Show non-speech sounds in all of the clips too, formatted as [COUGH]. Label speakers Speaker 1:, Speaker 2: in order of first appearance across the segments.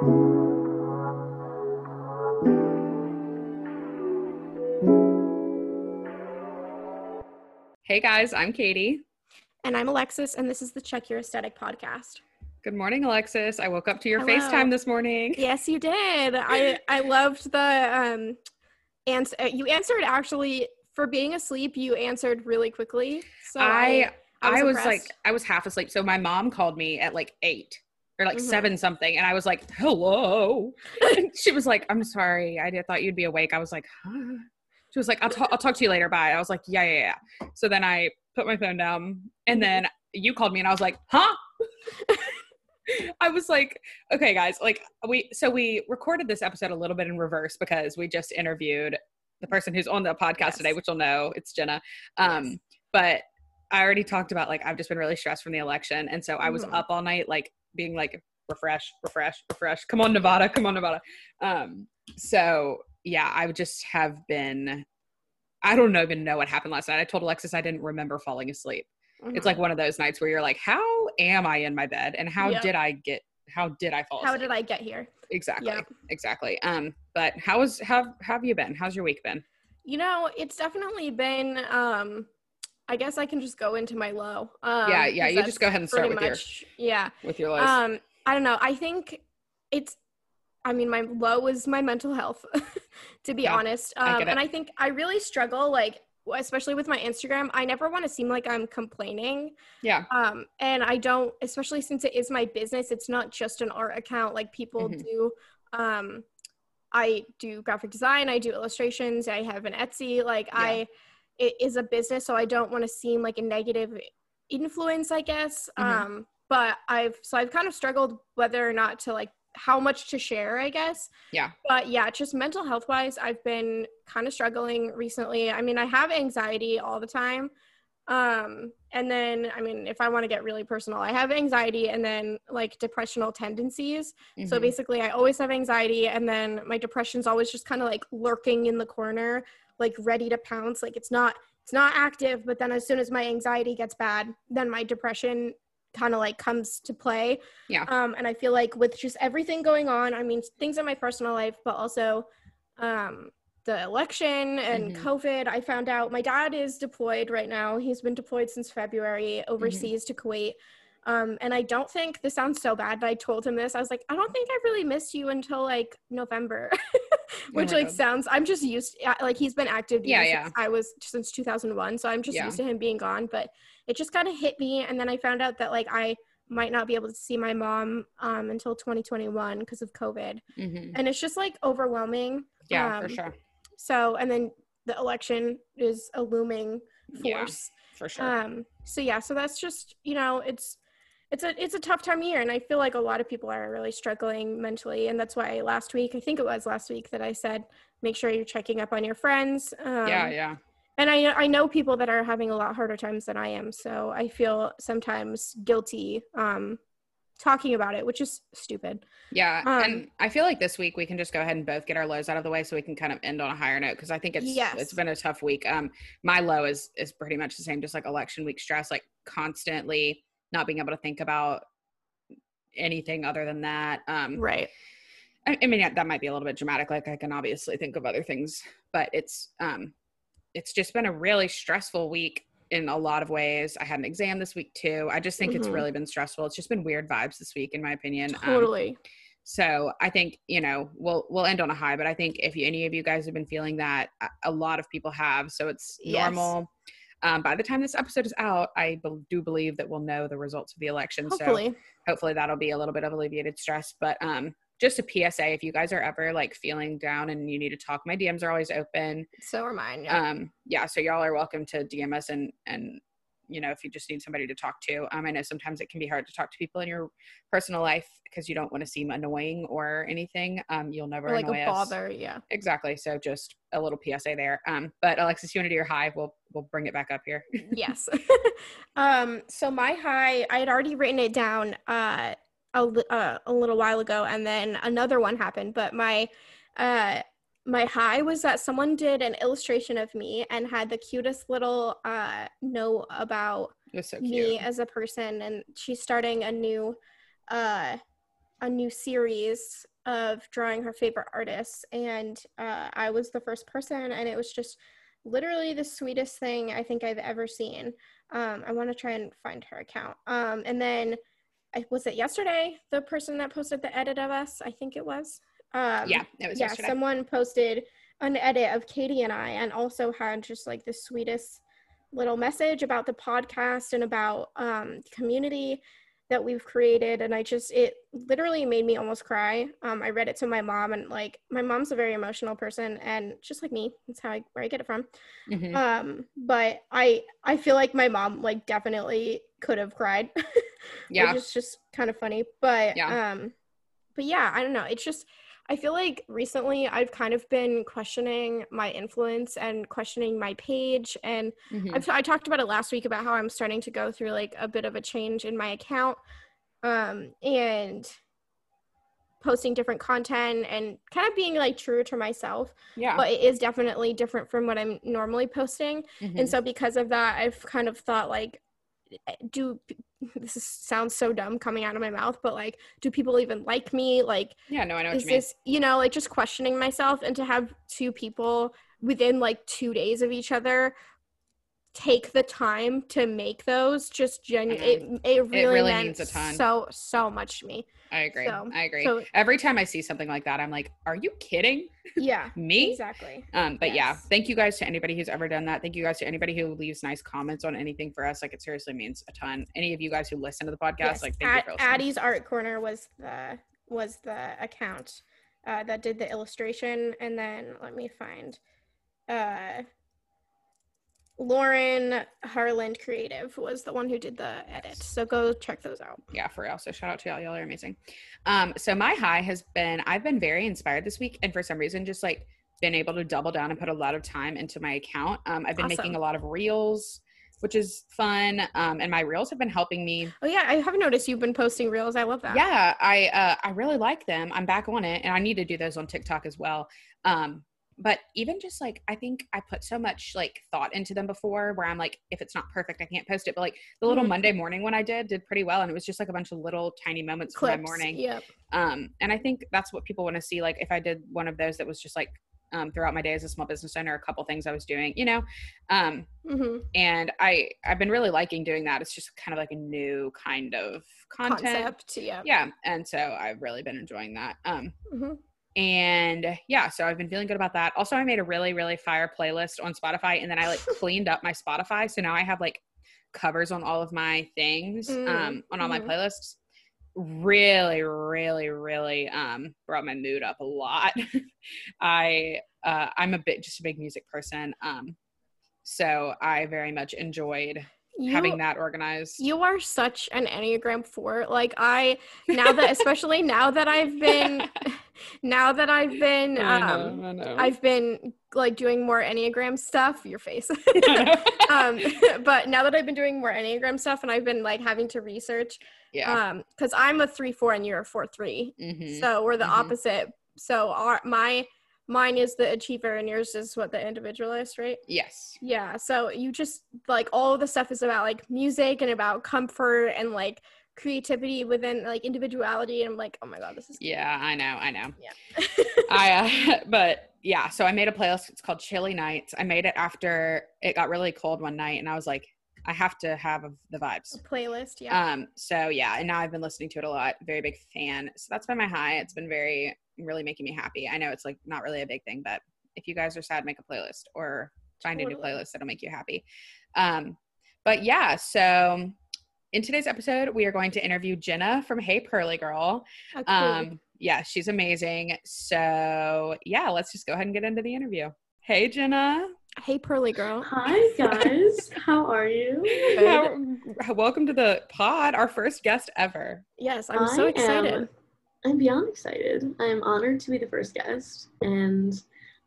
Speaker 1: Hey guys, I'm Katie.
Speaker 2: And I'm Alexis, and this is the Check Your Aesthetic podcast.
Speaker 1: Good morning, Alexis. I woke up to your
Speaker 2: Hello.
Speaker 1: FaceTime this morning.
Speaker 2: Yes, you did. I I loved the um answer. You answered actually for being asleep. You answered really quickly. So
Speaker 1: I I was, like. I was half asleep. So my mom called me at like eight or like
Speaker 2: Mhm.
Speaker 1: seven something, and I was like, "Hello." [LAUGHS] she was like, "I'm sorry. I did, thought you'd be awake." I was like, huh? She was like, "I'll talk. I'll talk to you later. Bye." I was like, "Yeah, yeah, yeah." So then I put my phone down, and then you called me, and I was like, "Huh." [LAUGHS] I was like, okay, guys, like we so we recorded this episode a little bit in reverse because we just interviewed the person who's on the podcast
Speaker 2: Yes.
Speaker 1: today, which you'll know it's Jenna. Um,
Speaker 2: Yes.
Speaker 1: but I already talked about like I've just been really stressed from the election, and so I was
Speaker 2: Mhm.
Speaker 1: up all night, like being like refresh, refresh, refresh. Come on, Nevada, come on, Nevada. Um, so yeah, I would just have been. I don't even know what happened last night. I told Alexis I didn't remember falling asleep it's
Speaker 2: Mhm.
Speaker 1: like one of those nights where you're like how am i in my bed and how
Speaker 2: Yeah.
Speaker 1: did i get how did i fall
Speaker 2: how
Speaker 1: asleep?
Speaker 2: did I get here?
Speaker 1: exactly
Speaker 2: Yeah.
Speaker 1: exactly um but how how, how have you been how's your week been
Speaker 2: You know, it's definitely been. um I guess I can just go into my low. Um,
Speaker 1: yeah yeah you just go ahead and start with your
Speaker 2: much. Yeah.
Speaker 1: with your lows
Speaker 2: Um, I don't know. I think it's. I mean, my low is my mental health, [LAUGHS] to be
Speaker 1: Yeah,
Speaker 2: honest. Um,
Speaker 1: get
Speaker 2: and. I think I really struggle, like, especially with my Instagram. I never want to seem like I'm complaining.
Speaker 1: yeah
Speaker 2: Um, and I don't, especially since it is my business. It's not just an art account. Like people
Speaker 1: Mhm.
Speaker 2: do. Um, I do graphic design. I do illustrations. I have an Etsy. Like I, it is a business, so I don't want to seem like a negative influence. I guess.
Speaker 1: Mhm.
Speaker 2: Um, but I've so I've kind of struggled whether or not to like how much to share. I guess.
Speaker 1: Yeah.
Speaker 2: But yeah, just mental health wise, I've been kind of struggling recently. I mean, I have anxiety all the time. Um, and then, I mean, if I want to get really personal, I have anxiety and then like depressional tendencies. So
Speaker 1: Mhm.
Speaker 2: basically, I always have anxiety, and then my depression's always just kind of like lurking in the corner, like ready to pounce. Like it's not it's not active, but then as soon as my anxiety gets bad, then my depression kind of like comes to play.
Speaker 1: Yeah.
Speaker 2: Um, and I feel like with just everything going on, I mean, things in my personal life, but also um the election and
Speaker 1: Mhm.
Speaker 2: COVID, I found out my dad is deployed right now. He's been deployed since February
Speaker 1: Mm-hmm.
Speaker 2: overseas to Kuwait. Um, and I don't think this sounds so bad, but I told him this. I was like, I don't think I really missed you until like November, [LAUGHS] which
Speaker 1: my
Speaker 2: like
Speaker 1: God.
Speaker 2: sounds. I'm just used. yeah, Like he's been active.
Speaker 1: Yeah, yeah.
Speaker 2: I was since 2001, so I'm just
Speaker 1: Yeah.
Speaker 2: used to him being gone. But it just kind of hit me, and then I found out that like I might not be able to see my mom um, until 2021 because of COVID,
Speaker 1: Mhm.
Speaker 2: and it's just like overwhelming.
Speaker 1: yeah for
Speaker 2: Um,
Speaker 1: sure
Speaker 2: So, and then the election is a looming force.
Speaker 1: Yeah.
Speaker 2: force.
Speaker 1: for sure
Speaker 2: Um, so yeah, so that's just you know, it's it's a it's a tough time of year, and I feel like a lot of people are really struggling mentally, and that's why last week, I think it was last week, that I said make sure you're checking up on your friends. Um,
Speaker 1: yeah yeah
Speaker 2: And I I know people that are having a lot harder times than I am, so I feel sometimes guilty um, talking about it, which is stupid.
Speaker 1: yeah
Speaker 2: um,
Speaker 1: and i feel like this week we can just go ahead and both get our lows out of the way so we can kind of end on a higher note because i think it's
Speaker 2: Yes.
Speaker 1: it's been a tough week um my low is is pretty much the same just like election week stress like constantly not being able to think about anything other than that um
Speaker 2: Right.
Speaker 1: I, I mean, yeah, that might be a little bit dramatic. Like I can obviously think of other things, but it's um, it's just been a really stressful week in a lot of ways. I had an exam this week too. I just think it's
Speaker 2: Mhm.
Speaker 1: really been stressful. It's just been weird vibes this week, in my opinion. Um,
Speaker 2: Totally.
Speaker 1: so I think you know we'll we'll end on a high, but I think if you, any of you guys have been feeling that, a- a lot of people have. So it's
Speaker 2: Yes.
Speaker 1: normal. Um, by the time this episode is out, I be- do believe that we'll know the results of the election. So
Speaker 2: Hopefully.
Speaker 1: hopefully that'll be a little bit of alleviated stress but um just a psa if you guys are ever like feeling down and you need to talk my dms are always open
Speaker 2: So are mine. Yeah.
Speaker 1: um yeah so y'all are welcome to dm us and and you know if you just need somebody to talk to um i know sometimes it can be hard to talk to people in your personal life because you don't want to seem annoying or anything um you'll never
Speaker 2: or like
Speaker 1: annoy
Speaker 2: a
Speaker 1: us
Speaker 2: bother. Yeah.
Speaker 1: exactly so just a little psa there um but alexis you want to do your high we'll we'll bring it back up here [LAUGHS]
Speaker 2: yes. [LAUGHS] um, so my high, I had already written it down uh, a, uh, a little while ago, and then another one happened. But my uh, my high was that someone did an illustration of me and had the cutest little uh, note about
Speaker 1: so
Speaker 2: me as a person, and she's starting a new uh, a new series of drawing her favorite artists, and uh, I was the first person, and it was just literally the sweetest thing I think I've ever seen. Um, I want to try and find her account. Um, and then, I, was it yesterday? The person that posted the edit of us, I think it was. Um,
Speaker 1: yeah, it was
Speaker 2: yeah.
Speaker 1: yesterday.
Speaker 2: Someone posted an edit of Katie and I, and also had just like the sweetest little message about the podcast and about um, community that we've created and i just it literally made me almost cry um, i read it to my mom and like my mom's a very emotional person and just like me that's how i where i get it from
Speaker 1: Mhm.
Speaker 2: um but i i feel like my mom like definitely could have cried [LAUGHS]
Speaker 1: yeah.
Speaker 2: which is just kind of funny but
Speaker 1: Yeah.
Speaker 2: um but yeah i don't know it's just i feel like recently i've kind of been questioning my influence and questioning my page and
Speaker 1: Mhm.
Speaker 2: I've, talked about it last week about how I'm starting to go through like a bit of a change in my account um, and posting different content and kind of being like true to myself.
Speaker 1: yeah.
Speaker 2: But it is definitely different from what I'm normally posting.
Speaker 1: Mhm.
Speaker 2: And so because of that, I've kind of thought like, do [LAUGHS] this is, sounds so dumb coming out of my mouth, but like, do people even like me? Like,
Speaker 1: yeah, no, I know what
Speaker 2: is
Speaker 1: you mean.
Speaker 2: this you know like just questioning myself and to have two people within like two days of each other take the time to make those just genuine it, it really,
Speaker 1: really
Speaker 2: meant
Speaker 1: means a ton.
Speaker 2: so so much to me
Speaker 1: I agree.
Speaker 2: so-
Speaker 1: I agree.
Speaker 2: so-
Speaker 1: Every time I see something like that, I'm like, are you kidding [LAUGHS]
Speaker 2: yeah
Speaker 1: me?
Speaker 2: exactly
Speaker 1: Um, but yeah, thank you guys to anybody who's ever done that. Thank you guys to anybody who leaves nice comments on anything for us. Like it seriously means a ton. Any of you guys who listen to the podcast,
Speaker 2: yes
Speaker 1: like thank
Speaker 2: Ad-
Speaker 1: you for listening.
Speaker 2: addie's art corner was the was the account uh, that did the illustration and then let me find uh Lauren Harland Creative was the one who did the edit. So go check those out.
Speaker 1: yeah, for real. So shout out to y'all. Y'all are amazing. Um, so my high has been I've been very inspired this week, and for some reason, just like been able to double down and put a lot of time into my account. Um, I've been making a lot of reels, which is fun. Um, and my reels have been helping me
Speaker 2: Oh yeah, I have noticed you've been posting reels. I love that.
Speaker 1: yeah i uh i really like them i'm back on it and i need to do those on tiktok as well um but even just like i think i put so much like thought into them before where i'm like if it's not perfect i can't post it but like the little
Speaker 2: Mhm.
Speaker 1: monday morning one i did did pretty well and it was just like a bunch of little tiny moments for my morning
Speaker 2: Yep.
Speaker 1: um and i think that's what people want to see like if i did one of those that was just like um, throughout my day as a small business owner a couple things i was doing you know um
Speaker 2: mm-hmm.
Speaker 1: and i i've been really liking doing that it's just kind of like a new kind of content
Speaker 2: Concept. Yeah.
Speaker 1: yeah and so i've really been enjoying that um
Speaker 2: hmm
Speaker 1: and yeah so i've been feeling good about that. Also i made a really really fire playlist on spotify and then i like [LAUGHS] cleaned up my spotify. So now i have like covers on all of my things
Speaker 2: Mm,
Speaker 1: um on all my
Speaker 2: mhm.
Speaker 1: playlists. Really really really um brought my mood up a lot. [LAUGHS] I uh i'm a bit just a big music person um so i very much enjoyed
Speaker 2: You,
Speaker 1: having that organized
Speaker 2: you are such an Enneagram four. Like I now that [LAUGHS] especially now that I've been [LAUGHS] [LAUGHS] now that I've been
Speaker 1: I know,
Speaker 2: um
Speaker 1: I know.
Speaker 2: I've been like doing more Enneagram stuff, your face. um but now that I've been doing more Enneagram stuff and I've been like having to research
Speaker 1: yeah
Speaker 2: um because I'm a three four and you're a four three.
Speaker 1: Mhm.
Speaker 2: So we're the
Speaker 1: Mhm.
Speaker 2: opposite. So our my mine is the achiever and yours is what the individualist, right?
Speaker 1: yes
Speaker 2: Yeah. So you just like all the stuff is about like music and about comfort and like creativity within like individuality. And I'm like, oh my god, this is
Speaker 1: Yeah, I know, I know.
Speaker 2: yeah. [LAUGHS]
Speaker 1: I, uh, [LAUGHS] [LAUGHS] but yeah, so I made a playlist. It's called Chilly Nights. I made it after it got really cold one night, and I was like, I have to have the vibes.
Speaker 2: playlist. Yeah.
Speaker 1: Um, so yeah, and now I've been listening to it a lot. Very big fan. So that's been my high. It's been very, really making me happy. I know it's like not really a big thing, but if you guys are sad, make a playlist or find a new playlist that'll make you happy. Um, but yeah, so in today's episode, we are going to interview Jenna from Hey Pearly Girl.
Speaker 2: Cool.
Speaker 1: Um, yeah, she's amazing. So yeah, let's just go ahead and get into the interview. Hey Jenna.
Speaker 2: hey, pearly girl.
Speaker 3: Hi guys, how are you?
Speaker 1: How- welcome to the pod, our first guest ever.
Speaker 2: Yes, I'm so
Speaker 3: I
Speaker 2: excited.
Speaker 3: Am, I'm beyond excited. I'm honored to be the first guest, and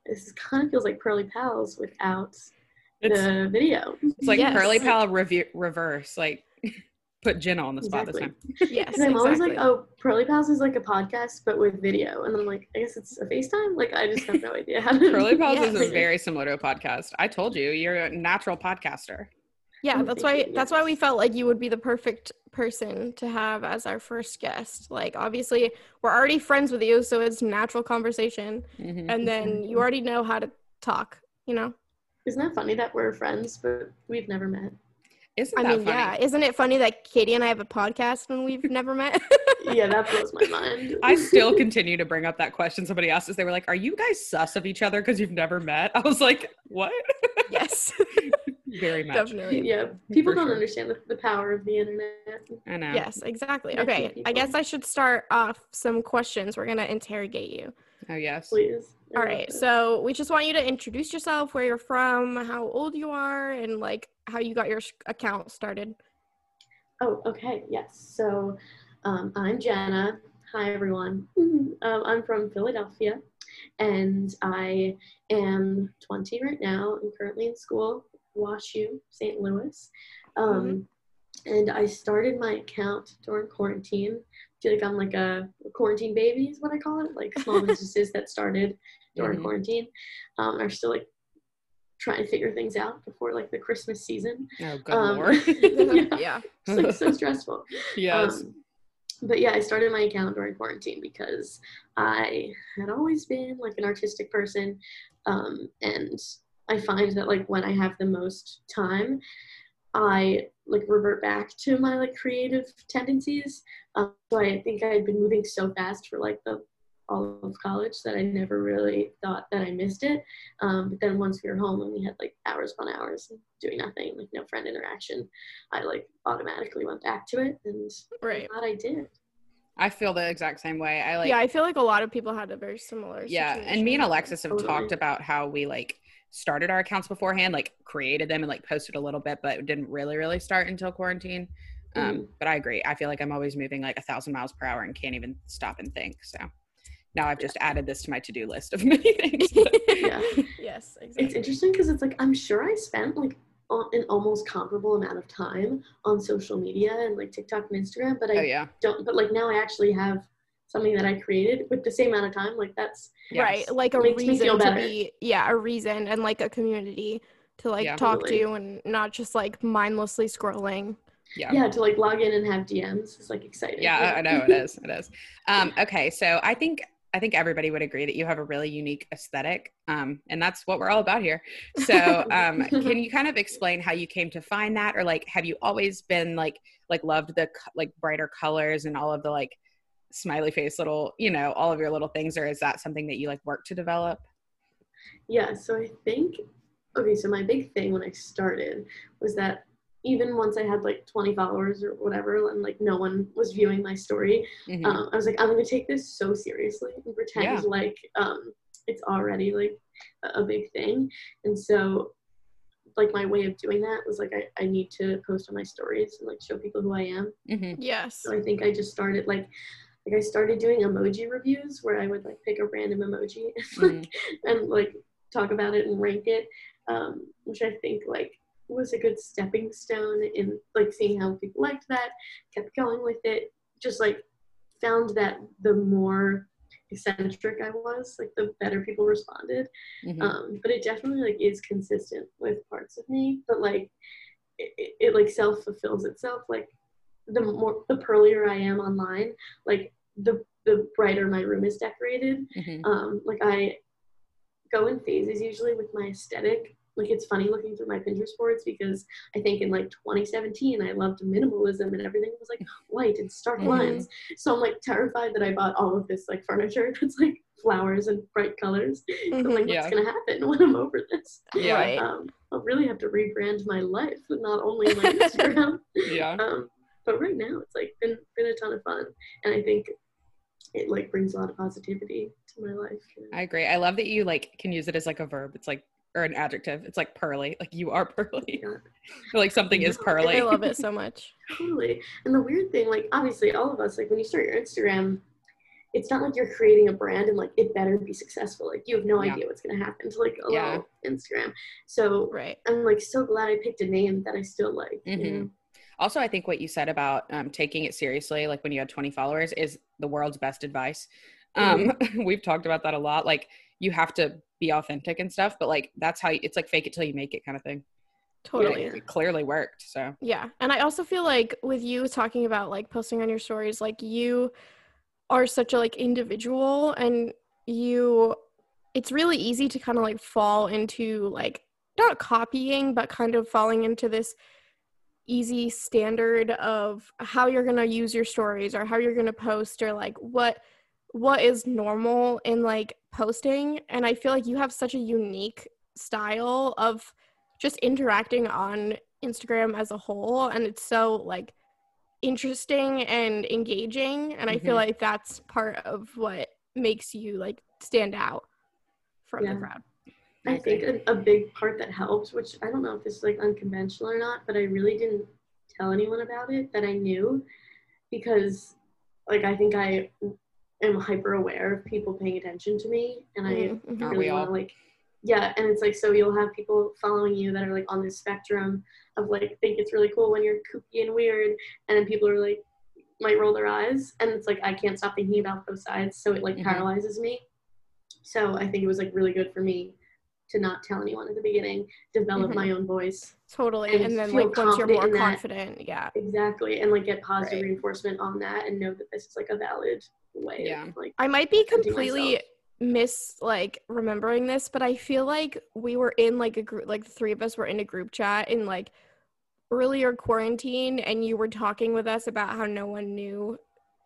Speaker 3: this kind of feels like Pearly Pals without
Speaker 1: It's,
Speaker 3: the video.
Speaker 1: it's like
Speaker 2: Yes.
Speaker 1: Pearly Pal revu- reverse, like [LAUGHS] put Jenna on the spot
Speaker 3: Exactly.
Speaker 1: this time.
Speaker 2: Yes,
Speaker 3: And I'm always like, oh, Pearly Pals is like a podcast, but with video. And I'm like, I guess it's a FaceTime? Like, I just have no idea how to.
Speaker 1: Pearly [LAUGHS] Pals
Speaker 2: Yes.
Speaker 1: is very similar to a podcast. I told you, you're a natural podcaster.
Speaker 2: yeah,
Speaker 3: I'm
Speaker 2: that's why
Speaker 3: thinking,
Speaker 2: that's why we felt like you would be the perfect person to have as our first guest. Like, obviously, we're already friends with you, so it's natural conversation.
Speaker 1: Mhm.
Speaker 2: And then you already know how to talk, you know?
Speaker 3: Isn't that funny that we're friends, but we've never met?
Speaker 1: Isn't
Speaker 2: I
Speaker 1: that
Speaker 2: mean,
Speaker 1: funny?
Speaker 2: yeah. Isn't it funny that Katie and I have a podcast and we've never met? [LAUGHS] [LAUGHS]
Speaker 3: Yeah, that blows my mind.
Speaker 1: I still continue to bring up that question somebody asked us. They were like, Are you guys sus of each other because you've never met? I was like, What?
Speaker 2: yes, [LAUGHS]
Speaker 1: Very much.
Speaker 2: definitely.
Speaker 3: yeah, people
Speaker 1: For
Speaker 3: don't
Speaker 1: sure.
Speaker 3: understand the, the power of the internet.
Speaker 1: I know.
Speaker 2: Yes, exactly. Okay. I guess I should start off some questions. We're gonna interrogate you.
Speaker 1: Oh, yes.
Speaker 3: Please. I
Speaker 2: All
Speaker 3: it.
Speaker 2: so we just want you to introduce yourself, where you're from, how old you are, and like how you got your sh- account started.
Speaker 3: Oh, okay. Yes. So um, I'm Jenna. Hi, everyone. [LAUGHS] um, I'm from Philadelphia and I am 20 right now. I'm currently in school, Wash U, St. Louis. Um, And I started my account during quarantine. I feel like I'm like a, a quarantine baby, is what I call it. Like small [LAUGHS] businesses that started during
Speaker 1: Mhm.
Speaker 3: quarantine um, are still like trying to figure things out before like the Christmas season.
Speaker 1: Oh, good
Speaker 3: Um,
Speaker 1: lord. [LAUGHS]
Speaker 3: yeah,
Speaker 2: yeah.
Speaker 3: it's like so stressful.
Speaker 1: yes.
Speaker 3: Um, but yeah, I started my account during quarantine because I had always been like an artistic person, um, and I find that like when I have the most time, I like revert back to my like creative tendencies. Um, so I think I had been moving so fast for like the all of college that I never really thought that I missed it. Um, but then once we were home and we had like hours upon hours doing nothing, like no friend interaction, I like automatically went back to it and
Speaker 2: Right.
Speaker 3: I'm glad I did.
Speaker 1: I feel the exact same way. I like
Speaker 2: yeah, I feel like a lot of people had a very similar.
Speaker 1: yeah and me and alexis have
Speaker 3: Totally.
Speaker 1: talked about how we like started our accounts beforehand like created them and like posted a little bit but didn't really really start until quarantine um
Speaker 3: Mhm.
Speaker 1: but i agree i feel like i'm always moving like a thousand miles per hour and can't even stop and think so now i've just added this to my to-do list of [LAUGHS] many things [LAUGHS]
Speaker 3: Yeah.
Speaker 2: yes, exactly.
Speaker 3: It's interesting because it's like I'm sure I spent like an almost comparable amount of time on social media and like TikTok and Instagram, but I
Speaker 1: oh yeah
Speaker 3: don't. But like now I actually have something that I created with the same amount of time. Like that's
Speaker 2: Right,
Speaker 1: Yes.
Speaker 2: like a
Speaker 3: Makes me
Speaker 2: reason
Speaker 3: feel
Speaker 2: to
Speaker 3: better.
Speaker 2: be yeah, a reason and like a community to like
Speaker 1: Yeah.
Speaker 2: talk
Speaker 3: Totally.
Speaker 2: to and not just like mindlessly scrolling.
Speaker 1: yeah
Speaker 3: yeah to like log in and have DMs is like exciting.
Speaker 1: yeah i know it is it is [LAUGHS] um okay so i think i think everybody would agree that you have a really unique aesthetic um and that's what we're all about here so [LAUGHS] um can you kind of [LAUGHS] explain how you came to find that or like have you always been like like loved the like brighter colors and all of the like smiley face little you know all of your little things or is that something that you like work to develop
Speaker 3: Yeah, so I think okay, so my big thing when I started was that even once I had like 20 followers or whatever, and like no one was viewing my story,
Speaker 1: Mhm.
Speaker 3: um, I was like, I'm gonna take this so seriously and pretend
Speaker 1: Yeah.
Speaker 3: like um, it's already like a, a big thing. And so, like my way of doing that was like I, I need to post on my stories and like show people who I am.
Speaker 1: Mhm.
Speaker 2: Yes.
Speaker 3: So I think I just started like like I started doing emoji reviews where I would like pick a random emoji [LAUGHS]
Speaker 1: Mhm.
Speaker 3: and like talk about it and rank it, um, which I think like was a good stepping stone in like seeing how people liked that, kept going with it, just like found that the more eccentric I was, like the better people responded.
Speaker 1: Mhm.
Speaker 3: Um, but it definitely like is consistent with parts of me, but like it, it, it like self fulfills itself. Like the more the pearlier I am online, like the the brighter my room is decorated.
Speaker 1: Mhm.
Speaker 3: Um, like I go in phases usually with my aesthetic. Like it's funny looking through my Pinterest boards because I think in like 2017 I loved minimalism and everything was like white and stark
Speaker 1: Mhm.
Speaker 3: lines. So I'm like terrified that I bought all of this like furniture [LAUGHS] that's like flowers and bright colors. So I'm like,
Speaker 1: Yeah.
Speaker 3: what's gonna happen [LAUGHS] when I'm over this?
Speaker 1: Yeah.
Speaker 3: Um, I'll really have to rebrand my life, not only my [LAUGHS] Instagram.
Speaker 1: yeah
Speaker 3: um, but right now it's like been been a ton of fun, and I think it like brings a lot of positivity to my life. you know?
Speaker 1: i agree i love that you like can use it as like a verb it's like or an adjective it's like pearly like you are pearly
Speaker 3: Yeah. [LAUGHS]
Speaker 1: Like something is pearly
Speaker 2: I love it so [LAUGHS] much.
Speaker 3: Totally. And the weird thing, like obviously all of us, like when you start your Instagram, it's not like you're creating a brand and like it better be successful. Like you have no
Speaker 1: Yeah.
Speaker 3: idea what's gonna happen to like a
Speaker 1: Yeah.
Speaker 3: little Instagram. So
Speaker 2: Right.
Speaker 3: I'm like so glad I picked a name that I still like. you
Speaker 1: Mhm.
Speaker 3: know?
Speaker 1: Also, I think what you said about um, taking it seriously, like when you had 20 followers, is the world's best advice. Um, [LAUGHS] we've talked about that a lot. Like, you have to be authentic and stuff, but like, that's how you, it's like fake it till you make it kind of thing.
Speaker 2: Totally.
Speaker 1: it clearly worked. So
Speaker 2: Yeah. And I also feel like with you talking about like posting on your stories, like you are such a like individual and you it's really easy to kind of like fall into like not copying, but kind of falling into this easy standard of how you're going to use your stories or how you're going to post or like what what is normal in like posting and i feel like you have such a unique style of just interacting on instagram as a whole and it's so like interesting and engaging and i feel
Speaker 1: Mhm.
Speaker 2: like that's part of what makes you like stand out from
Speaker 3: Yeah.
Speaker 2: the crowd
Speaker 3: I think a, a big part that helped, which I don't know if this is like unconventional or not, but I really didn't tell anyone about it that I knew because like I think I am hyper aware of people paying attention to me and I
Speaker 2: Mhm, mhm.
Speaker 3: Really want to like yeah and it's like so you'll have people following you that are like on this spectrum of like think it's really cool when you're kooky and weird and then people are like might roll their eyes and it's like i can't stop thinking about both sides so it like
Speaker 1: Mhm.
Speaker 3: paralyzes me so i think it was like really good for me to not tell anyone at the beginning develop
Speaker 2: Mhm.
Speaker 3: my own voice
Speaker 2: totally
Speaker 3: And
Speaker 2: and then like once you're
Speaker 3: confident
Speaker 2: more
Speaker 3: in that.
Speaker 2: confident yeah
Speaker 3: exactly and like get positive
Speaker 1: Right.
Speaker 3: reinforcement on that and know that this is like a valid way
Speaker 1: Yeah.
Speaker 3: of like
Speaker 2: I might be completely miss like remembering this, but I feel like we were in like a group, like the three of us were in a group chat in like earlier quarantine, and you were talking with us about how no one knew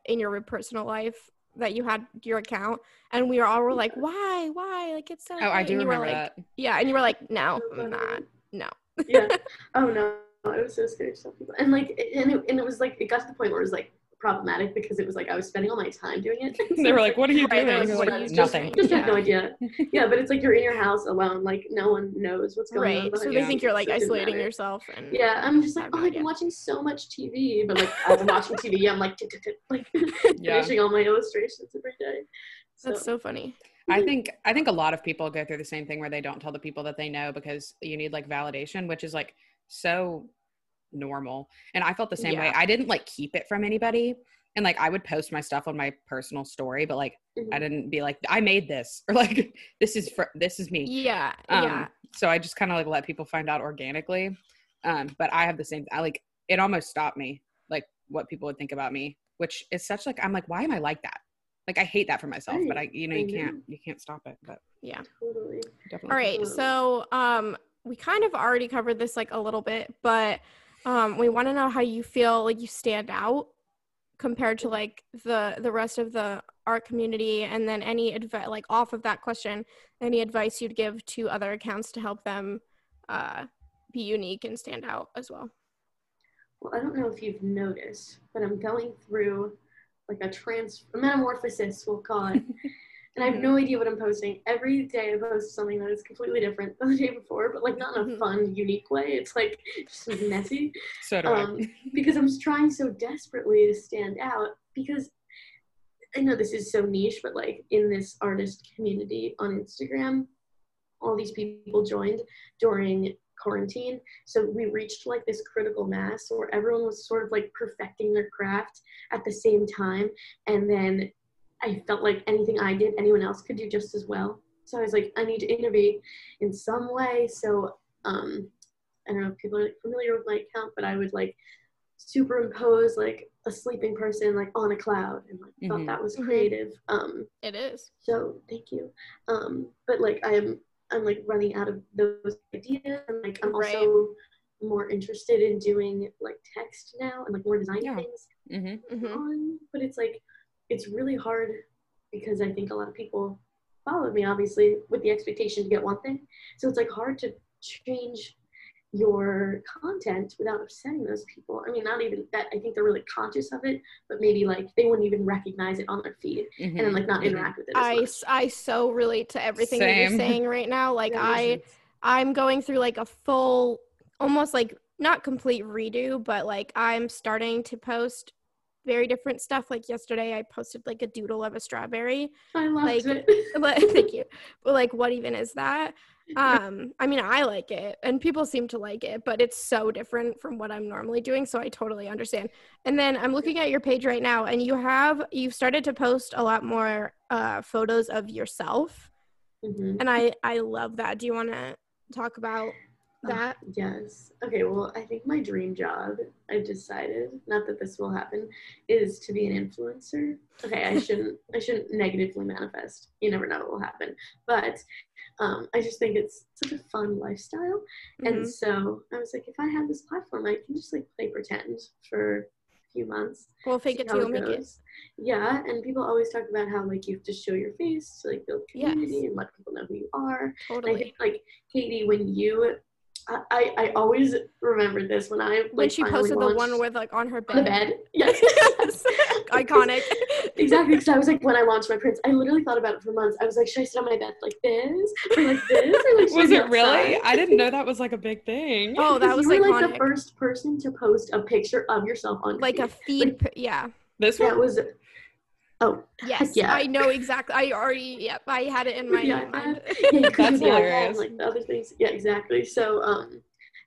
Speaker 2: in your personal life that you had your account, and we were all were like, "Why? Why? Like it's so."
Speaker 1: oh, I
Speaker 2: great."
Speaker 1: do
Speaker 2: and you
Speaker 1: remember
Speaker 2: were like,
Speaker 1: that.
Speaker 2: Yeah, and you were like, "No,
Speaker 3: oh,
Speaker 2: I'm not. No."
Speaker 3: yeah. [LAUGHS] Oh no, it was so scary to tell people. And like, and it, and it was like, it got to the point where it was like problematic because it was like I was spending all my time doing it. So [LAUGHS]
Speaker 1: They were like, "What are you
Speaker 2: Right,
Speaker 1: doing?"
Speaker 2: like,
Speaker 1: You're
Speaker 2: "What are you
Speaker 3: just,
Speaker 1: Nothing.
Speaker 3: just have no idea. [LAUGHS] Yeah, but it's like you're in your house alone, like no one knows what's going on.
Speaker 2: Right. So they
Speaker 3: the
Speaker 2: think you're like
Speaker 3: so
Speaker 2: isolating yourself, and
Speaker 3: Yeah, I'm just like, oh,
Speaker 2: no
Speaker 3: I've
Speaker 2: idea.
Speaker 3: been watching so much TV, but like as I'm watching TV, I'm like, like [LAUGHS] finishing all my illustrations every day.
Speaker 2: that's so funny.
Speaker 1: I think I think a lot of people go through the same thing where they don't tell the people that they know because you need like validation, which is like so normal. And I felt the same way. I didn't like keep it from anybody. And like I would post my stuff on my personal story, but like
Speaker 3: Mhm.
Speaker 1: I didn't be like I made this [LAUGHS] or like this is for this is me.
Speaker 2: Yeah.
Speaker 1: Um,
Speaker 2: yeah.
Speaker 1: So I just kind of like let people find out organically. Um, but I have the same. I like it almost stopped me, like what people would think about me, which is such like I'm like, why am I like that? Like I hate that for myself, but I you know you
Speaker 3: know.
Speaker 1: can't you can't stop it. But
Speaker 2: Yeah.
Speaker 3: totally.
Speaker 1: definitely.
Speaker 2: All right. So, um, we kind of already covered this like a little bit, but um, we want to know how you feel like you stand out compared to like the the rest of the art community, and then any advice like off of that question, any advice you'd give to other accounts to help them uh, be unique and stand out as well.
Speaker 3: Well, I don't know if you've noticed, but I'm going through like a trans a metamorphosis, we'll call it. [LAUGHS] and I have no idea what I'm posting. Every day I post something that is completely different than the day before, but like not in a
Speaker 2: Mhm.
Speaker 3: fun, unique way. It's like just messy.
Speaker 1: So do
Speaker 3: Um, because I'm trying so desperately to stand out because I know this is so niche, but like in this artist community on Instagram, all these people joined during quarantine. So we reached like this critical mass where everyone was sort of like perfecting their craft at the same time. And then I felt like anything I did, anyone else could do just as well. So I was like, I need to innovate in some way. So um, I don't know if people are like, familiar with my account, but I would like superimpose like a sleeping person like on a cloud and like
Speaker 1: Mhm.
Speaker 3: thought that was
Speaker 2: Mhm.
Speaker 3: creative. Um,
Speaker 2: It is.
Speaker 3: so thank you. Um, but like I'm I'm like running out of those ideas and like I'm
Speaker 2: Right.
Speaker 3: also more interested in doing like text now and like more design
Speaker 1: Yeah.
Speaker 3: things
Speaker 1: hmm
Speaker 2: hmm
Speaker 3: on. But it's like it's really hard because I think a lot of people followed me obviously with the expectation to get one thing. So it's like hard to change your content without upsetting those people. I mean, not even that. I think they're really conscious of it, but maybe like they wouldn't even recognize it on their feed and then like not
Speaker 1: Mhm.
Speaker 3: interact with it. As
Speaker 2: I,
Speaker 3: much.
Speaker 2: s- I so relate to everything that you're saying right now. Like
Speaker 3: Yeah,
Speaker 2: I I'm going through like a full almost like not complete redo, but like I'm starting to post very different stuff. Like yesterday I posted like a doodle of a strawberry.
Speaker 3: I loved
Speaker 2: like-
Speaker 3: it. [LAUGHS] [LAUGHS]
Speaker 2: Thank you. But like what even is that? Um I mean I like it and people seem to like it, but it's so different from what I'm normally doing, so I totally understand. And then I'm looking at your page right now and you have you've started to post a lot more uh photos of yourself
Speaker 3: Mhm.
Speaker 2: and I I love that. Do you want to talk about that.
Speaker 3: Yes. Okay, well, I think my dream job, I've decided, not that this will happen, is to be an influencer. Okay, I [LAUGHS] shouldn't I shouldn't negatively manifest. You never know what will happen. But um, I just think it's such a fun lifestyle. And
Speaker 2: Mhm.
Speaker 3: so I was like, if I have this platform, I can just like play pretend for a few months.
Speaker 2: We'll fake it till you make it.
Speaker 3: Yeah, and people always talk about how like you have to show your face to like build
Speaker 2: Yes.
Speaker 3: community and let people know who you are. And I
Speaker 2: Totally.
Speaker 3: think like Katie, when you, I, I, I always remember this when I like,
Speaker 2: when she posted the one with like on her
Speaker 3: on the
Speaker 2: bed.
Speaker 3: bed. Yes,
Speaker 2: Yes. [LAUGHS] Iconic.
Speaker 3: exactly. Because I was like, when I launched my prints, I literally thought about it for months. I was like, should I sit on my bed like this or like this or like?
Speaker 1: Was
Speaker 3: be
Speaker 1: it really? I didn't know that was like a big thing.
Speaker 2: Oh, that
Speaker 3: Because
Speaker 2: was
Speaker 3: you were like the first person to post a picture of yourself on your
Speaker 2: like a
Speaker 3: feed.
Speaker 2: feed. pi- yeah.
Speaker 1: This
Speaker 3: that
Speaker 1: one?
Speaker 3: was. Oh,
Speaker 2: Yes.
Speaker 3: yeah.
Speaker 2: I know exactly. I already. Yep. I had it in [LAUGHS] my
Speaker 3: Yeah,
Speaker 2: mind. [LAUGHS]
Speaker 3: yeah, you [LAUGHS]
Speaker 1: That's
Speaker 3: do the iPad,
Speaker 1: hilarious.
Speaker 3: Like the other things. Yeah, exactly. So um,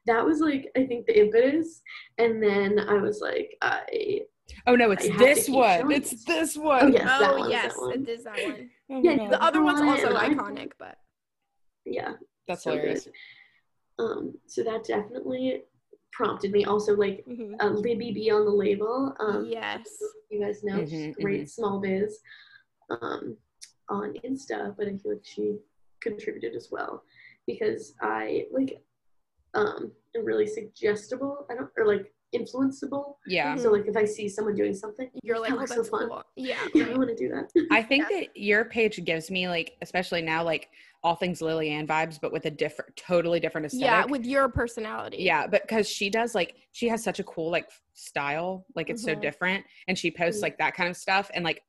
Speaker 3: that was like I think the impetus, and then I was like, I
Speaker 1: Oh no, it's
Speaker 3: I
Speaker 1: this one. It's
Speaker 3: this.
Speaker 1: this one.
Speaker 3: Oh, yes, that
Speaker 2: oh
Speaker 3: one, that
Speaker 2: yes,
Speaker 3: one.
Speaker 2: it is that one.
Speaker 1: Oh
Speaker 3: Yeah,
Speaker 1: God.
Speaker 2: The other one's
Speaker 3: want it,
Speaker 2: also
Speaker 3: and I-
Speaker 2: iconic, but
Speaker 3: yeah,
Speaker 1: That's
Speaker 3: so
Speaker 1: hilarious.
Speaker 3: good. Um, so that definitely prompted me. Also, like
Speaker 2: mhm.
Speaker 3: uh, Libby B on the label. Um,
Speaker 2: yes.
Speaker 3: you guys know she's
Speaker 1: Mhm,
Speaker 3: great small biz um, on Insta, but I feel like she contributed as well because I like um am really suggestible. I don't or like influenceable.
Speaker 1: Yeah.
Speaker 3: So like if I see someone doing something,
Speaker 2: You're like,
Speaker 3: that
Speaker 2: oh, that's
Speaker 3: so fun.
Speaker 2: cool. Yeah.
Speaker 3: Yeah, I want to do that.
Speaker 1: I think that your page gives me like, especially now, like all things Lillian vibes, but with a different, totally different aesthetic.
Speaker 2: Yeah, with your personality.
Speaker 1: yeah, but because she does like she has such a cool like style, like it's so
Speaker 2: Mhm.
Speaker 1: different, and she posts
Speaker 3: Mhm.
Speaker 1: like that kind of stuff, and like,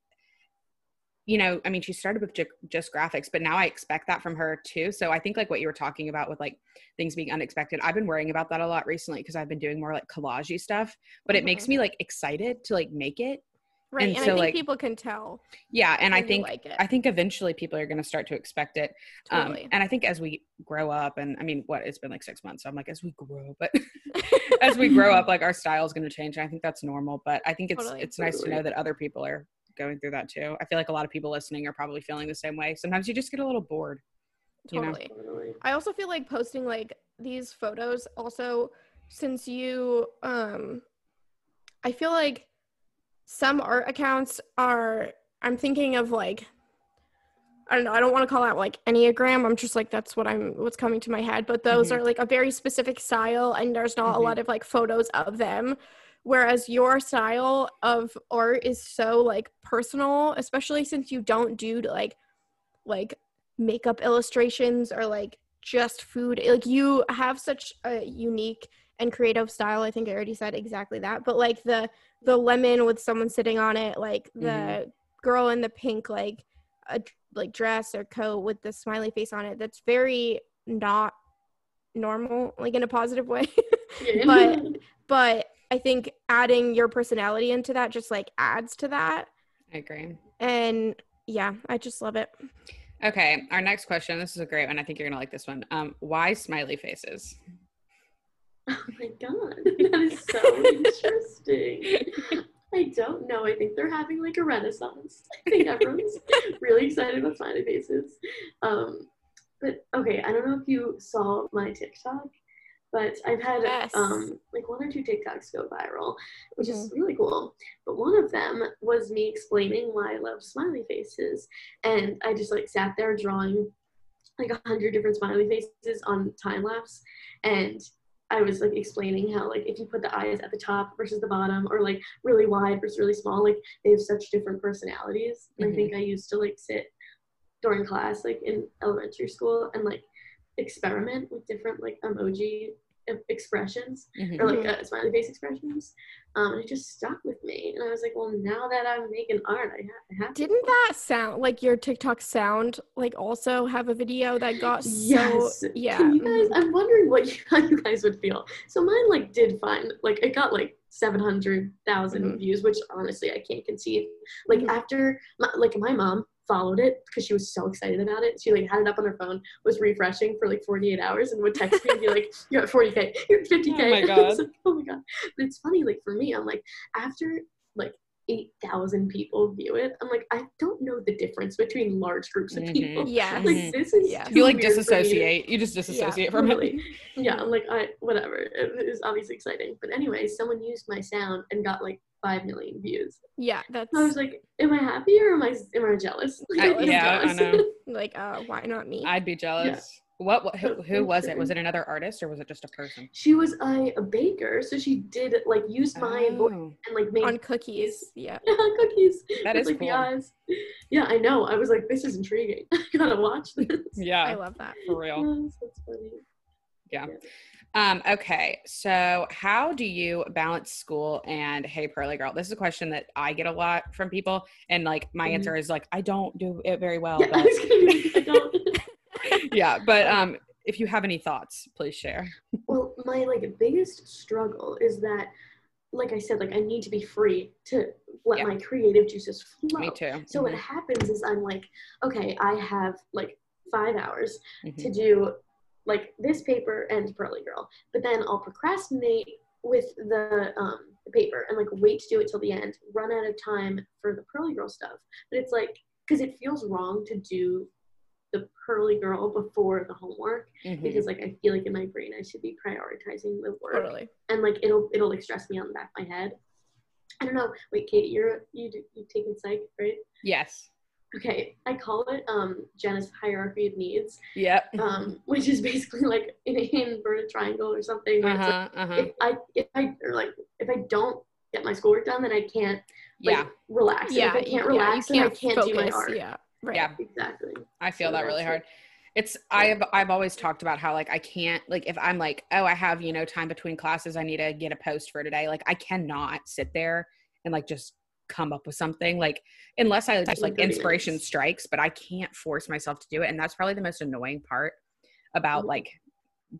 Speaker 1: you know, I mean, she started with just graphics, but now I expect that from her too. So I think like what you were talking about with like things being unexpected, I've been worrying about that a lot recently because I've been doing more like collagey stuff, but it makes me like excited to like make it.
Speaker 2: Right.
Speaker 1: And
Speaker 2: And,
Speaker 1: so,
Speaker 2: I think
Speaker 1: like-
Speaker 2: people can tell.
Speaker 1: Yeah, and I think
Speaker 2: like.
Speaker 1: I think eventually people are going to start to expect it.
Speaker 2: totally.
Speaker 1: Um, and I think as we grow up, and I mean, what it's been like six months, so I'm like, as we grow, but [LAUGHS] [LAUGHS] as we grow up, [LAUGHS] like our style is going to change. And I think that's normal. But I think it's
Speaker 2: Totally.
Speaker 1: it's nice to know that other people are going through that too. I feel like a lot of people listening are probably feeling the same way. Sometimes you just get a little bored. you know.
Speaker 2: totally.
Speaker 3: Totally.
Speaker 2: I also feel like posting like these photos also since you um I feel like some art accounts are I'm thinking of like I don't know, I don't want to call out like Enneagram. I'm just like that's what I'm what's coming to my head, but those
Speaker 1: Mhm.
Speaker 2: are like a very specific style and there's not
Speaker 1: Mhm.
Speaker 2: a lot of like photos of them. Whereas your style of art is so like personal, especially since you don't do like like makeup illustrations or like just food. Like you have such a unique and creative style. I think I already said exactly that. But like the the lemon with someone sitting on it, like the
Speaker 1: Mhm.
Speaker 2: girl in the pink like a like dress or coat with the smiley face on it. That's very not normal, like in a positive way. [LAUGHS] But- but I think adding your personality into that just like adds to that.
Speaker 1: I agree.
Speaker 2: And yeah, I just love it.
Speaker 1: Okay, our next question. This is a great one. I think you're gonna like this one. Um, why smiley faces?
Speaker 3: oh my god, [LAUGHS] that is so interesting. I don't know. I think they're having like a renaissance. I think everyone's [LAUGHS] really excited about smiley faces. Um, but okay, I don't know if you saw my TikTok, but I've had
Speaker 2: Yes.
Speaker 3: um, like one or two TikToks go viral, which is
Speaker 2: Mm-hmm.
Speaker 3: really cool. But one of them was me explaining why I love smiley faces, and I just like sat there drawing like a hundred different smiley faces on time lapse, and I was like explaining how like if you put the eyes at the top versus the bottom or like really wide versus really small, like they have such different personalities.
Speaker 1: Mhm.
Speaker 3: I think I used to like sit during class like in elementary school and like experiment with different like emoji expressions
Speaker 1: Mhm.
Speaker 3: or like uh, smiley face expressions. Um, and it just stuck with me. And I was like, well, now that I'm making art, I, ha- I have.
Speaker 2: Didn't that sound like your TikTok sound like also have a video that got
Speaker 3: Yes.
Speaker 2: so yeah.
Speaker 3: Can you guys?
Speaker 2: mhm.
Speaker 3: I'm wondering what you, [LAUGHS] how you guys would feel. So mine like did fine like it got like seven
Speaker 2: Mhm.
Speaker 3: views, which honestly I can't conceive. Like
Speaker 2: Mhm.
Speaker 3: after my, like my mom followed it because she was so excited about it. She like had it up on her phone, was refreshing for like 48 hours, and would text me and be like, "You're at 40k, you're at 50k."
Speaker 1: Oh my [LAUGHS] God.
Speaker 3: like, oh my god! But it's funny. Like for me, I'm like after like 8,000 people view it. I'm like, I don't know the difference between large groups of
Speaker 1: Mhm.
Speaker 3: people.
Speaker 2: Yeah.
Speaker 3: Like,
Speaker 1: Mhm.
Speaker 3: this is
Speaker 2: Yeah.
Speaker 3: too
Speaker 1: You like
Speaker 3: weird
Speaker 1: disassociate. You just disassociate from it. [LAUGHS]
Speaker 3: Yeah, I'm like, I whatever. It was obviously exciting. But anyway, someone used my sound and got like five million views.
Speaker 2: Yeah, that's
Speaker 3: I was like, am I happy or am I am I jealous? [LAUGHS]
Speaker 1: I-
Speaker 3: I'm
Speaker 1: yeah, I know. [LAUGHS]
Speaker 2: like, uh, why not me?
Speaker 1: I'd be jealous. What, what who, who was it? Was it another artist or was it just a person?
Speaker 3: she was a, a baker, so she did like use my voice
Speaker 1: Oh,
Speaker 3: and like made
Speaker 2: On cookies. Yeah. [LAUGHS]
Speaker 3: cookies.
Speaker 1: that
Speaker 3: with,
Speaker 1: is
Speaker 3: like the
Speaker 1: cool.
Speaker 3: eyes. Yeah, I know. I was like, this is intriguing. [LAUGHS] I gotta watch this.
Speaker 1: Yeah, I
Speaker 2: love that.
Speaker 1: for real.
Speaker 3: Yes, that's funny.
Speaker 1: Um, okay, so how do you balance school and hey pearly girl? This is a question that I get a lot from people, and like my
Speaker 3: Mhm.
Speaker 1: answer is like I don't do it very well.
Speaker 3: Yeah, [LAUGHS] I
Speaker 1: But,
Speaker 3: was gonna be, I don't.
Speaker 1: Yeah, but um, if you have any thoughts, please share.
Speaker 3: Well, my like biggest struggle is that, like I said, like I need to be free to let
Speaker 1: Yeah.
Speaker 3: my creative juices flow.
Speaker 1: Me too.
Speaker 3: So what
Speaker 1: Mhm,
Speaker 3: happens is I'm like, okay, I have like five hours
Speaker 1: mhm.
Speaker 3: to do like this paper and Pearly Girl, but then I'll procrastinate with the um the paper and like wait to do it till the end, run out of time for the Pearly Girl stuff. But it's like because it feels wrong to do the Pearly Girl before the homework
Speaker 1: Mhm.
Speaker 3: because like I feel like in my brain I should be prioritizing the work
Speaker 2: Totally.
Speaker 3: and like it'll it'll like stress me on the back of my head. I don't know. Wait, Katie, you're you do, you've taken psych, right?
Speaker 1: Yes.
Speaker 3: Okay, I call it um Jenna's hierarchy of needs,
Speaker 1: Yep.
Speaker 3: um, which is basically like an inverted triangle or something.
Speaker 1: Uh
Speaker 3: it's like.
Speaker 1: Uh huh.
Speaker 3: if I if I or like if I don't get my schoolwork done, then I can't like
Speaker 1: Yeah,
Speaker 3: relax.
Speaker 2: Yeah.
Speaker 3: and if I can't
Speaker 2: yeah,
Speaker 3: relax,
Speaker 2: you
Speaker 3: then I
Speaker 2: can't
Speaker 3: can't
Speaker 2: focus.
Speaker 3: do my art.
Speaker 2: Yeah. Right.
Speaker 1: Yeah.
Speaker 3: Exactly.
Speaker 1: I feel
Speaker 3: So
Speaker 1: that really
Speaker 3: that's
Speaker 1: hard. It's I've I've always talked about how like I can't like if I'm like oh I have you know time between classes I need to get a post for today like I cannot sit there and like just come up with something like unless I just like inspiration strikes but I can't force myself to do it and that's probably the most annoying part about
Speaker 3: Mhm.
Speaker 1: like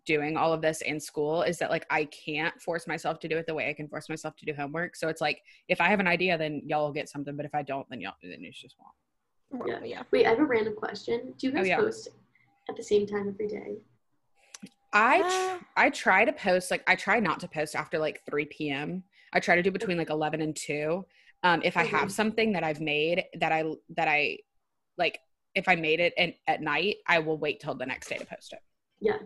Speaker 1: doing all of this in school is that like I can't force myself to do it the way I can force myself to do homework so it's like if I have an idea then y'all will get something but if I don't then y'all then it's just won't
Speaker 2: Well, yeah.
Speaker 3: Wait, I have a random question. Do you
Speaker 1: Oh,
Speaker 3: guys
Speaker 1: yeah.
Speaker 3: post at the same time every day?
Speaker 1: I
Speaker 2: Uh,
Speaker 1: tr- I try to post like I try not to post after like 3 p.m. I try to do between like 11 and 2. Um, if I have
Speaker 3: Mhm.
Speaker 1: something that I've made that I that I like if I made it and at night, I will wait till the next day to post it.
Speaker 3: Yeah,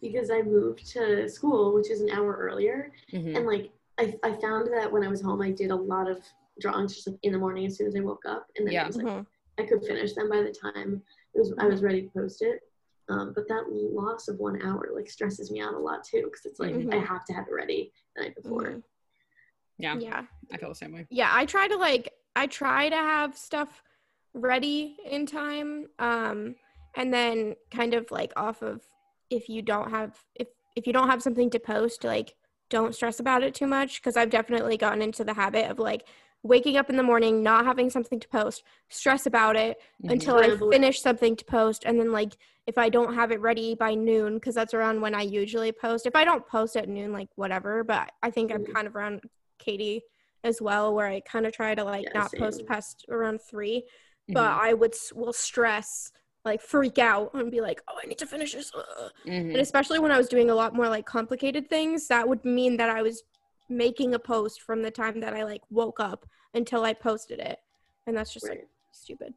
Speaker 3: because I moved to school, which is an hour earlier,
Speaker 1: Mhm.
Speaker 3: and like I, I found that when I was home, I did a lot of drawings just like in the morning as soon as I woke up, and then
Speaker 1: Yeah.
Speaker 3: it was like
Speaker 2: Mhm.
Speaker 3: I could finish them by the time it was I was ready to post it. Um, but that loss of one hour like stresses me out a lot too, because it's like
Speaker 2: Mhm.
Speaker 3: I have to have it ready the night before.
Speaker 2: Mhm.
Speaker 1: Yeah,
Speaker 2: Yeah.
Speaker 1: I feel the same way.
Speaker 2: yeah i try to like i try to have stuff ready in time um and then kind of like off of if you don't have if if you don't have something to post like don't stress about it too much because i've definitely gotten into the habit of like waking up in the morning not having something to post stress about it
Speaker 1: Mhm.
Speaker 2: until i finish something to post and then like if i don't have it ready by noon because that's around when i usually post if i don't post at noon like whatever but i think i'm
Speaker 3: Mhm.
Speaker 2: kind of around katie as well where i kind of try to like
Speaker 3: Yeah,
Speaker 2: not post past around three
Speaker 1: Mhm.
Speaker 2: but i would will stress like freak out and be like oh i need to finish this ugh."
Speaker 1: Mhm.
Speaker 2: and especially when i was doing a lot more like complicated things that would mean that i was making a post from the time that i like woke up until i posted it. And that's just like stupid.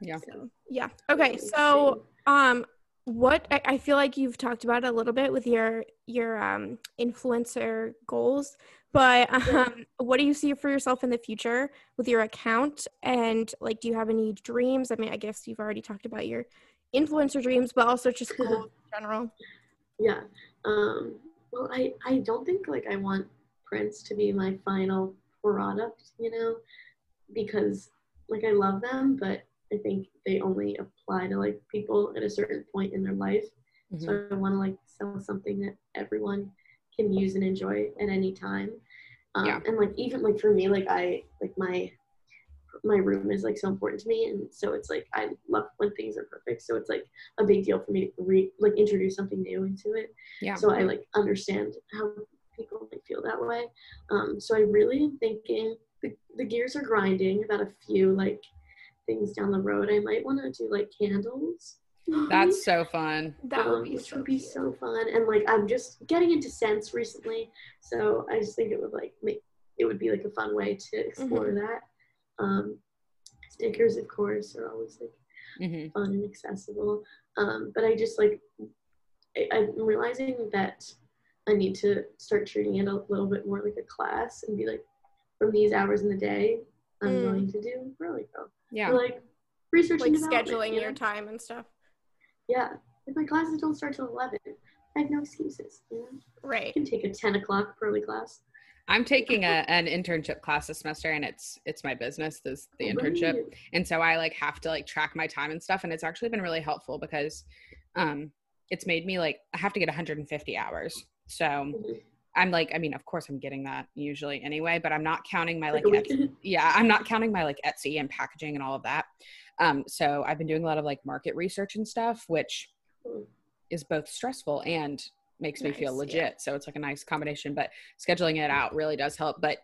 Speaker 1: Yeah.
Speaker 2: so yeah. Okay so um what I, I feel like you've talked about a little bit with your your um influencer goals but um what do you see for yourself in the future with your account? And like do you have any dreams? I mean i guess you've already talked about your influencer dreams but also just goals in general.
Speaker 3: Yeah. Um, well, I, I don't think like I want prints to be my final product, you know, because like I love them, but I think they only apply to like people at a certain point in their life.
Speaker 1: Mhm.
Speaker 3: So I want to like sell something that everyone can use and enjoy at any time. Um,
Speaker 1: Yeah.
Speaker 3: And like even like for me, like I like my my room is like so important to me, and so it's like I love when things are perfect. So it's like a big deal for me to re- like introduce something new into it.
Speaker 1: Yeah.
Speaker 3: So I like understand how people might feel that way. Um, so I really am thinking the, the gears are grinding about a few like things down the road. I might want to do like candles. maybe
Speaker 1: That's [LAUGHS] so fun.
Speaker 2: that would
Speaker 3: um,
Speaker 2: be
Speaker 3: which
Speaker 2: so
Speaker 3: would be so fun. And like I'm just getting into scents recently, so I just think it would like make it would be like a fun way to explore that. Um, stickers, of course, are always like
Speaker 1: hmm
Speaker 3: fun and accessible. Um, but I just like I, I'm realizing that I need to start treating it a little bit more like a class and be like, from these hours in the day, I'm
Speaker 2: Mm.
Speaker 3: going to do Pearly Girl.
Speaker 1: Yeah.
Speaker 3: Or like research
Speaker 2: like scheduling
Speaker 3: you
Speaker 2: your time and stuff.
Speaker 3: Yeah. If my classes don't start till 11, I have no excuses. Right. You know? I can take a 10 o'clock early class.
Speaker 1: I'm taking a, an internship class this semester, and it's it's my business, this the internship,
Speaker 3: Right.
Speaker 1: and so I like have to like track my time and stuff, and it's actually been really helpful because, um, it's made me like I have to get 150 hours, so. I'm like I mean of course I'm getting that usually anyway, but I'm not counting my like Etsy, yeah I'm not counting my like Etsy and packaging and all of that. Um, so I've been doing a lot of like market research and stuff, which
Speaker 3: Mm.
Speaker 1: is both stressful and makes me feel
Speaker 2: Nice, yeah.
Speaker 1: legit. So it's like a nice combination, but scheduling it out really does help. But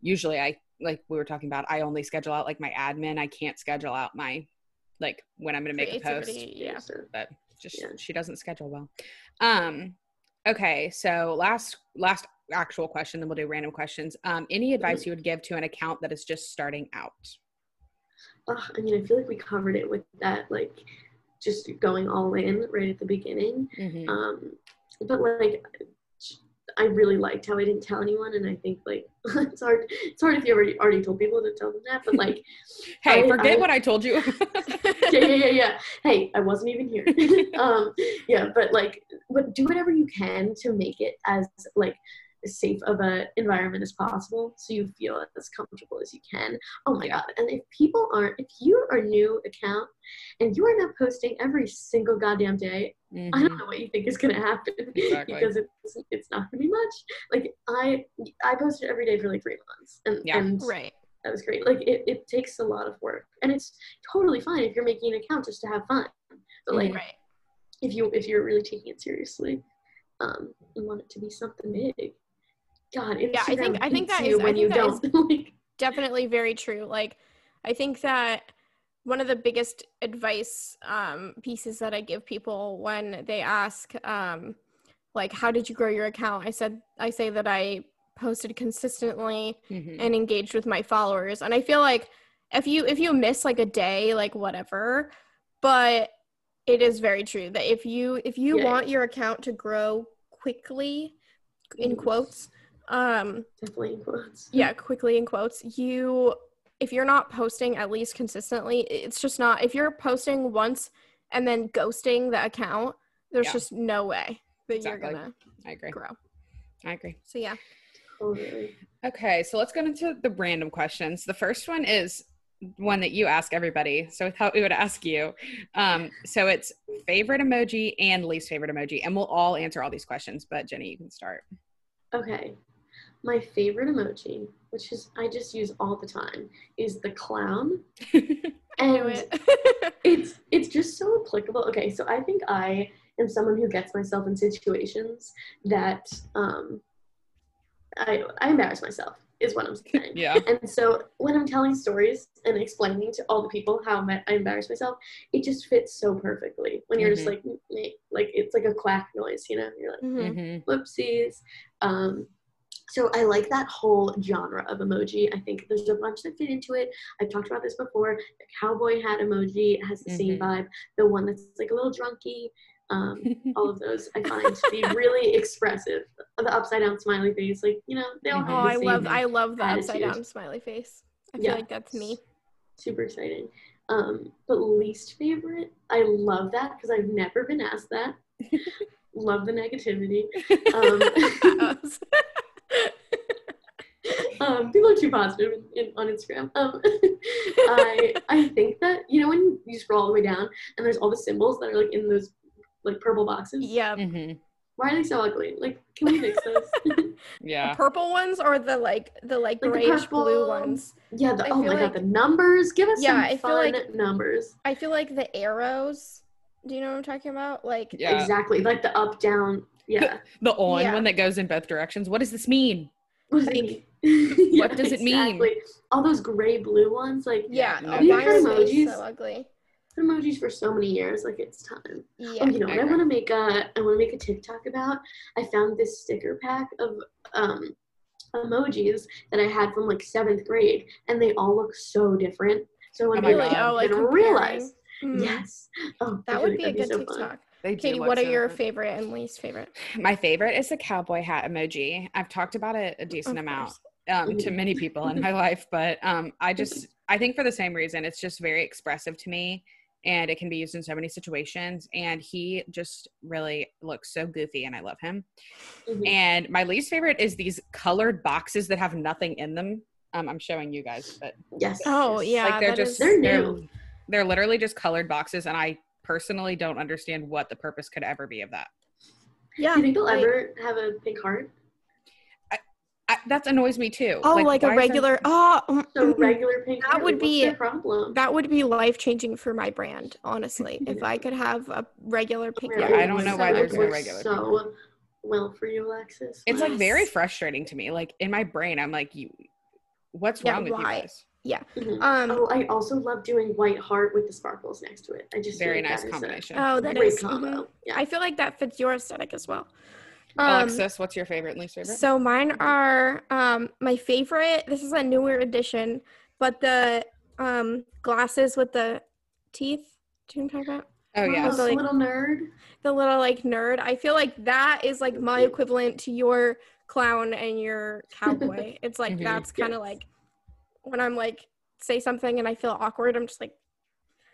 Speaker 1: usually I like we were talking about, I only schedule out like my admin. I can't schedule out my like when I'm gonna make a post.
Speaker 2: Yeah.
Speaker 1: But just
Speaker 3: Yeah.
Speaker 1: she doesn't schedule well. Um okay, so last last actual question, then we'll do random questions. Um, any advice you would give to an account that is just starting out?
Speaker 3: ugh, I mean, I feel like we covered it with that, like, just going all in right at the beginning.
Speaker 1: Mhm.
Speaker 3: Um, but like, I really liked how I didn't tell anyone, and I think like [LAUGHS] it's hard. It's hard if you already already told people to tell them that, but like, [LAUGHS]
Speaker 1: hey,
Speaker 3: I-
Speaker 1: forget
Speaker 3: I-
Speaker 1: what I told you. [LAUGHS]
Speaker 3: yeah, yeah, yeah, yeah. Hey, I wasn't even here. um, yeah, but like, but do whatever you can to make it as like as safe of a environment as possible, so you feel as comfortable as you can. Oh my god! And if people aren't, if you are a new account and you are not posting every single goddamn day, I
Speaker 1: Mhm.
Speaker 3: don't know what you think is gonna happen [LAUGHS]
Speaker 1: Exactly.
Speaker 3: because it's it's not gonna be much. Like I I posted every day for like three months, and
Speaker 1: Yeah.
Speaker 3: and
Speaker 2: Right.
Speaker 3: that was great. Like it, it takes a lot of work, and it's totally fine if you're making an account just to have fun. But like
Speaker 2: Right.
Speaker 3: if you if you're really taking it seriously, um, and want it to be something big, God, Instagram
Speaker 2: Yeah, I think- I think that I
Speaker 3: when you
Speaker 2: is-
Speaker 3: don't. [LAUGHS]
Speaker 2: definitely very true like i think that one of the biggest advice um, pieces that i give people when they ask um, like how did you grow your account i said i say that i posted consistently
Speaker 1: Mhm.
Speaker 2: and engaged with my followers and i feel like if you if you miss like a day like whatever but it is very true that if you if you
Speaker 3: Yeah.
Speaker 2: want your account to grow quickly in quotes um
Speaker 3: definitely in quotes.
Speaker 2: yeah quickly in quotes you if you're not posting at least consistently it's just not if you're posting once and then ghosting the account there's
Speaker 1: Yeah.
Speaker 2: just no way that
Speaker 1: Exactly.
Speaker 2: you're gonna
Speaker 1: I agree.
Speaker 2: grow
Speaker 1: I agree.
Speaker 2: so yeah
Speaker 3: Totally.
Speaker 1: Okay, so let's get into the random questions. The first one is one that you ask everybody. So we thought we would ask you. Um, so it's favorite emoji and least favorite emoji, and we'll all answer all these questions. But Jenny, you can start.
Speaker 3: Okay. My favorite emoji, which is I just use all the time, is the clown. [LAUGHS] And
Speaker 2: it [LAUGHS]
Speaker 3: it's it's just so applicable. Okay, so I think I am someone who gets myself in situations that um I I embarrass myself is what I'm saying. [LAUGHS]
Speaker 1: yeah.
Speaker 3: And so when I'm telling stories and explaining to all the people how I embarrass myself, it just fits so perfectly. When you're just
Speaker 1: Mhm.
Speaker 3: like, like it's like a quack noise, you know? You're like,
Speaker 2: Mhm.
Speaker 1: hmm
Speaker 3: whoopsies. Um, so I like that whole genre of emoji. I think there's a bunch that fit into it. I've talked about this before. The cowboy hat emoji has the same
Speaker 1: Mhm.
Speaker 3: vibe. The one that's like a little drunky. Um, [LAUGHS] all of those I find to be really expressive. The upside down smiley face, like you know, they all
Speaker 1: Mhm.
Speaker 2: oh
Speaker 3: have the
Speaker 2: i love i love the upside down smiley face i
Speaker 3: Yeah.
Speaker 2: feel like that's me
Speaker 3: super exciting. Um, but least favorite, I love that because I've never been asked that. [LAUGHS] love the negativity. [LAUGHS] Um, um, people are too positive in, in, on Instagram. Um, [LAUGHS] I I think that you know when you scroll all the way down and there's all the symbols that are like in those like purple boxes.
Speaker 2: yeah
Speaker 1: hmm
Speaker 3: Why are they so ugly? Like, can we fix those? [LAUGHS] [LAUGHS]
Speaker 1: Yeah.
Speaker 2: the purple ones or the like the like
Speaker 3: Like the
Speaker 2: grayish blue ones
Speaker 3: yeah. The,
Speaker 2: I
Speaker 3: oh my
Speaker 2: like-
Speaker 3: god, the numbers. Give us
Speaker 2: Yeah,
Speaker 3: some
Speaker 2: I feel
Speaker 3: fun
Speaker 2: like-
Speaker 3: numbers.
Speaker 2: i feel like the arrows do you know what i'm talking about like
Speaker 1: Yeah.
Speaker 3: Exactly. Like the up down. Yeah.
Speaker 1: The on
Speaker 2: Yeah.
Speaker 1: one that goes in both directions. What does this mean?
Speaker 3: What does it
Speaker 2: Like, [LAUGHS]
Speaker 3: mean?
Speaker 1: what does it mean?
Speaker 3: exactly. All those gray blue ones, like
Speaker 2: yeah
Speaker 1: no,
Speaker 2: oh,
Speaker 1: We've
Speaker 2: mine
Speaker 1: had
Speaker 2: are
Speaker 3: emojis.
Speaker 2: so ugly
Speaker 3: emojis for so many years. Like it's time.
Speaker 2: yeah
Speaker 3: Oh, you know what
Speaker 1: I
Speaker 3: I want to make a I want to make a TikTok about? I found this sticker pack of um emojis that I had from like seventh grade, and they all look so different. So when
Speaker 1: Oh my
Speaker 3: people
Speaker 2: Oh, like
Speaker 3: didn't realize,
Speaker 2: Mm.
Speaker 3: yes, oh,
Speaker 2: That would be a good
Speaker 3: that'd so fun.
Speaker 2: TikTok.
Speaker 1: They do
Speaker 2: Katie,
Speaker 1: look
Speaker 2: what are
Speaker 1: so
Speaker 2: your
Speaker 1: different.
Speaker 2: favorite and least favorite?
Speaker 1: My favorite is the cowboy hat emoji. I've talked about it a decent amount
Speaker 2: course.
Speaker 1: Um, to many people in my [LAUGHS] life, but um, I just I think for the same reason, it's just very expressive to me, and it can be used in so many situations. And he just really looks so goofy, and I love him.
Speaker 3: Mhm.
Speaker 1: And my least favorite is these colored boxes that have nothing in them. Um, I'm showing you guys, but
Speaker 3: Yes.
Speaker 2: Oh, yeah.
Speaker 1: like they're just
Speaker 2: is-
Speaker 3: They're
Speaker 1: they're,
Speaker 3: new.
Speaker 1: they're literally just colored boxes, and I personally don't understand what the purpose could ever be of that.
Speaker 2: Yeah.
Speaker 3: Do you think they'll
Speaker 2: like-
Speaker 3: ever have a pink heart?
Speaker 1: I, that annoys me too.
Speaker 2: Oh, like, a
Speaker 1: why is there-
Speaker 2: regular. Oh, mm,
Speaker 3: So
Speaker 2: mm,
Speaker 3: regular pink
Speaker 2: That
Speaker 3: heart.
Speaker 2: would
Speaker 3: like,
Speaker 2: be-
Speaker 3: what's problem.
Speaker 2: that would be life changing for my brand, honestly. [LAUGHS] if I could have a regular pink.
Speaker 1: Yeah, I don't know
Speaker 2: some
Speaker 1: why there's
Speaker 3: would
Speaker 1: no
Speaker 3: work
Speaker 1: regular pink
Speaker 3: So well for you, Alexis.
Speaker 1: It's like very frustrating to me. Like in my brain, I'm like, you, what's
Speaker 2: Yeah,
Speaker 1: wrong with
Speaker 2: why?
Speaker 1: you guys?
Speaker 3: Mhm.
Speaker 2: Um.
Speaker 3: Oh, I also love doing white heart with the sparkles next to it. I just feel
Speaker 1: Very nice
Speaker 3: that is a
Speaker 1: combination.
Speaker 2: Oh, that
Speaker 3: great
Speaker 2: is.
Speaker 3: combo. Yeah.
Speaker 2: I feel like that fits your aesthetic as well. Um,
Speaker 1: Alexis, what's your favorite and least favorite?
Speaker 2: So mine are um my favorite. This is a newer edition, but the um glasses with the teeth. Do you know what I'm talking about?
Speaker 1: oh yeah,
Speaker 2: Also, like-
Speaker 3: little nerd.
Speaker 2: The little like nerd. I feel like that is like my equivalent to your clown and your cowboy. [LAUGHS] it's like
Speaker 1: Mhm.
Speaker 2: that's kind of
Speaker 3: Yes.
Speaker 2: like when I'm like say something and I feel awkward. I'm just like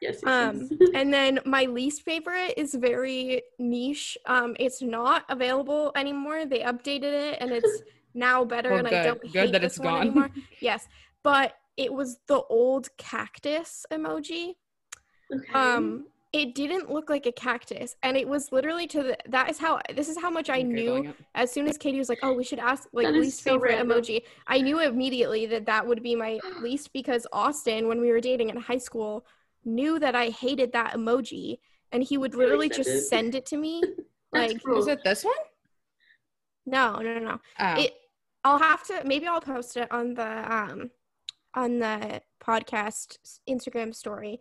Speaker 3: Yes. yes,
Speaker 2: um
Speaker 3: yes. [LAUGHS]
Speaker 2: and then my least favorite is very niche. Um it's not available anymore. They updated it and it's [LAUGHS] now better
Speaker 1: Well,
Speaker 2: and I don't
Speaker 1: Good
Speaker 2: hate
Speaker 1: that
Speaker 2: this
Speaker 1: it's
Speaker 2: one
Speaker 1: gone.
Speaker 2: anymore. [LAUGHS] Yes. But it was the old cactus emoji.
Speaker 3: okay.
Speaker 2: Um it didn't look like a cactus and it was literally to the that is how this is how much I
Speaker 1: I'm
Speaker 2: knew as soon as Katie was like, "Oh, we should ask like
Speaker 3: That is
Speaker 2: least
Speaker 3: so
Speaker 2: favorite
Speaker 3: random.
Speaker 2: emoji." I knew immediately that that would be my least because Austin, when we were dating in high school, knew that I hated that emoji, and he would literally
Speaker 3: send
Speaker 2: just
Speaker 3: it?
Speaker 2: send it to me. [LAUGHS] Like,
Speaker 3: cruel.
Speaker 1: Is it this one?
Speaker 2: no, no, no, no.
Speaker 1: Oh,
Speaker 2: It. I'll have to. Maybe I'll post it on the um, on the podcast Instagram story.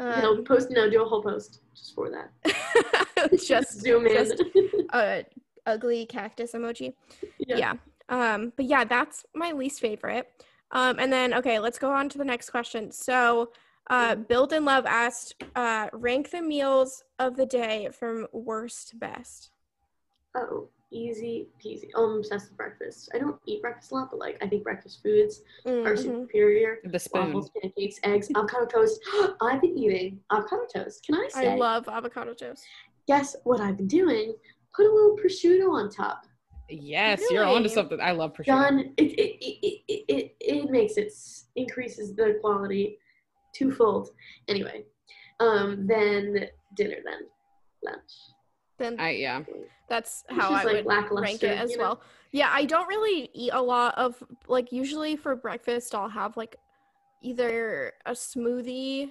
Speaker 3: no,
Speaker 2: Um,
Speaker 3: post no, do a whole post just for that. [LAUGHS]
Speaker 2: just [LAUGHS]
Speaker 3: zoom in.
Speaker 2: just- a ugly cactus emoji.
Speaker 3: yeah.
Speaker 2: yeah. Um, but yeah, that's my least favorite. Um, and then okay, let's go on to the next question. So, uh, Build and Love asked, uh, rank the meals of the day from worst to best.
Speaker 3: Oh, easy peasy. Oh, I'm obsessed with breakfast. I don't eat breakfast a lot, but like I think breakfast foods are
Speaker 2: Mhm.
Speaker 3: superior.
Speaker 1: the spoon.
Speaker 3: Waffles, pancakes, eggs, avocado toast. [GASPS] I've been eating avocado toast. Can I say?
Speaker 2: I love avocado toast.
Speaker 3: Guess what I've been doing? Put a little prosciutto on top.
Speaker 1: Yes, you're onto something. I love prosciutto.
Speaker 3: Done. It it, it, it, it, it makes it increases the quality twofold. Anyway, um, then dinner, then lunch.
Speaker 2: Then
Speaker 1: I yeah.
Speaker 2: that's how I
Speaker 3: like,
Speaker 2: would
Speaker 3: lackluster,
Speaker 2: rank it as
Speaker 3: you know?
Speaker 2: well. Yeah, I don't really eat a lot of like usually for breakfast I'll have like either a smoothie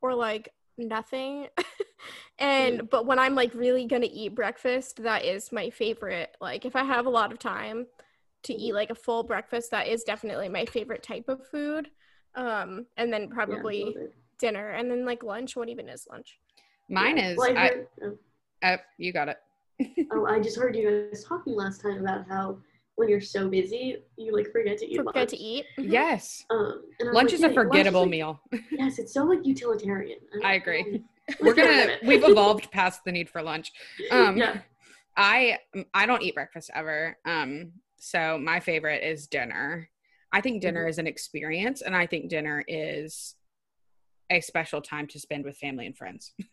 Speaker 2: or like nothing. [LAUGHS] and but when I'm like really going to eat breakfast, that is my favorite. Like if I have a lot of time to eat like a full breakfast, that is definitely my favorite type of food. Um and then probably
Speaker 3: love it.
Speaker 2: dinner and then like lunch, what even is lunch?
Speaker 1: Mine
Speaker 3: Yeah.
Speaker 1: is.
Speaker 3: Well, I
Speaker 1: I,
Speaker 3: oh,
Speaker 1: uh, you got it. [LAUGHS]
Speaker 3: oh, I just heard you guys talking last time about how when you're so busy, you like forget to eat
Speaker 2: Forget
Speaker 3: lunch.
Speaker 2: to eat. [LAUGHS] Mhm.
Speaker 1: Yes,
Speaker 3: Um, and I was
Speaker 1: lunch
Speaker 3: like,
Speaker 1: is a
Speaker 3: yeah, lunch
Speaker 1: forgettable
Speaker 3: like-
Speaker 1: meal. [LAUGHS]
Speaker 3: Yes, it's so like utilitarian. don't
Speaker 1: I agree. We're
Speaker 3: Let's get rid
Speaker 1: gonna.
Speaker 3: of it.
Speaker 1: We've evolved past the need for lunch. Um,
Speaker 3: yeah.
Speaker 1: I I don't eat breakfast ever. Um, so my favorite is dinner. I think dinner
Speaker 3: Mm-hmm.
Speaker 1: is an experience, and I think dinner is a special time to spend with family and friends, [LAUGHS]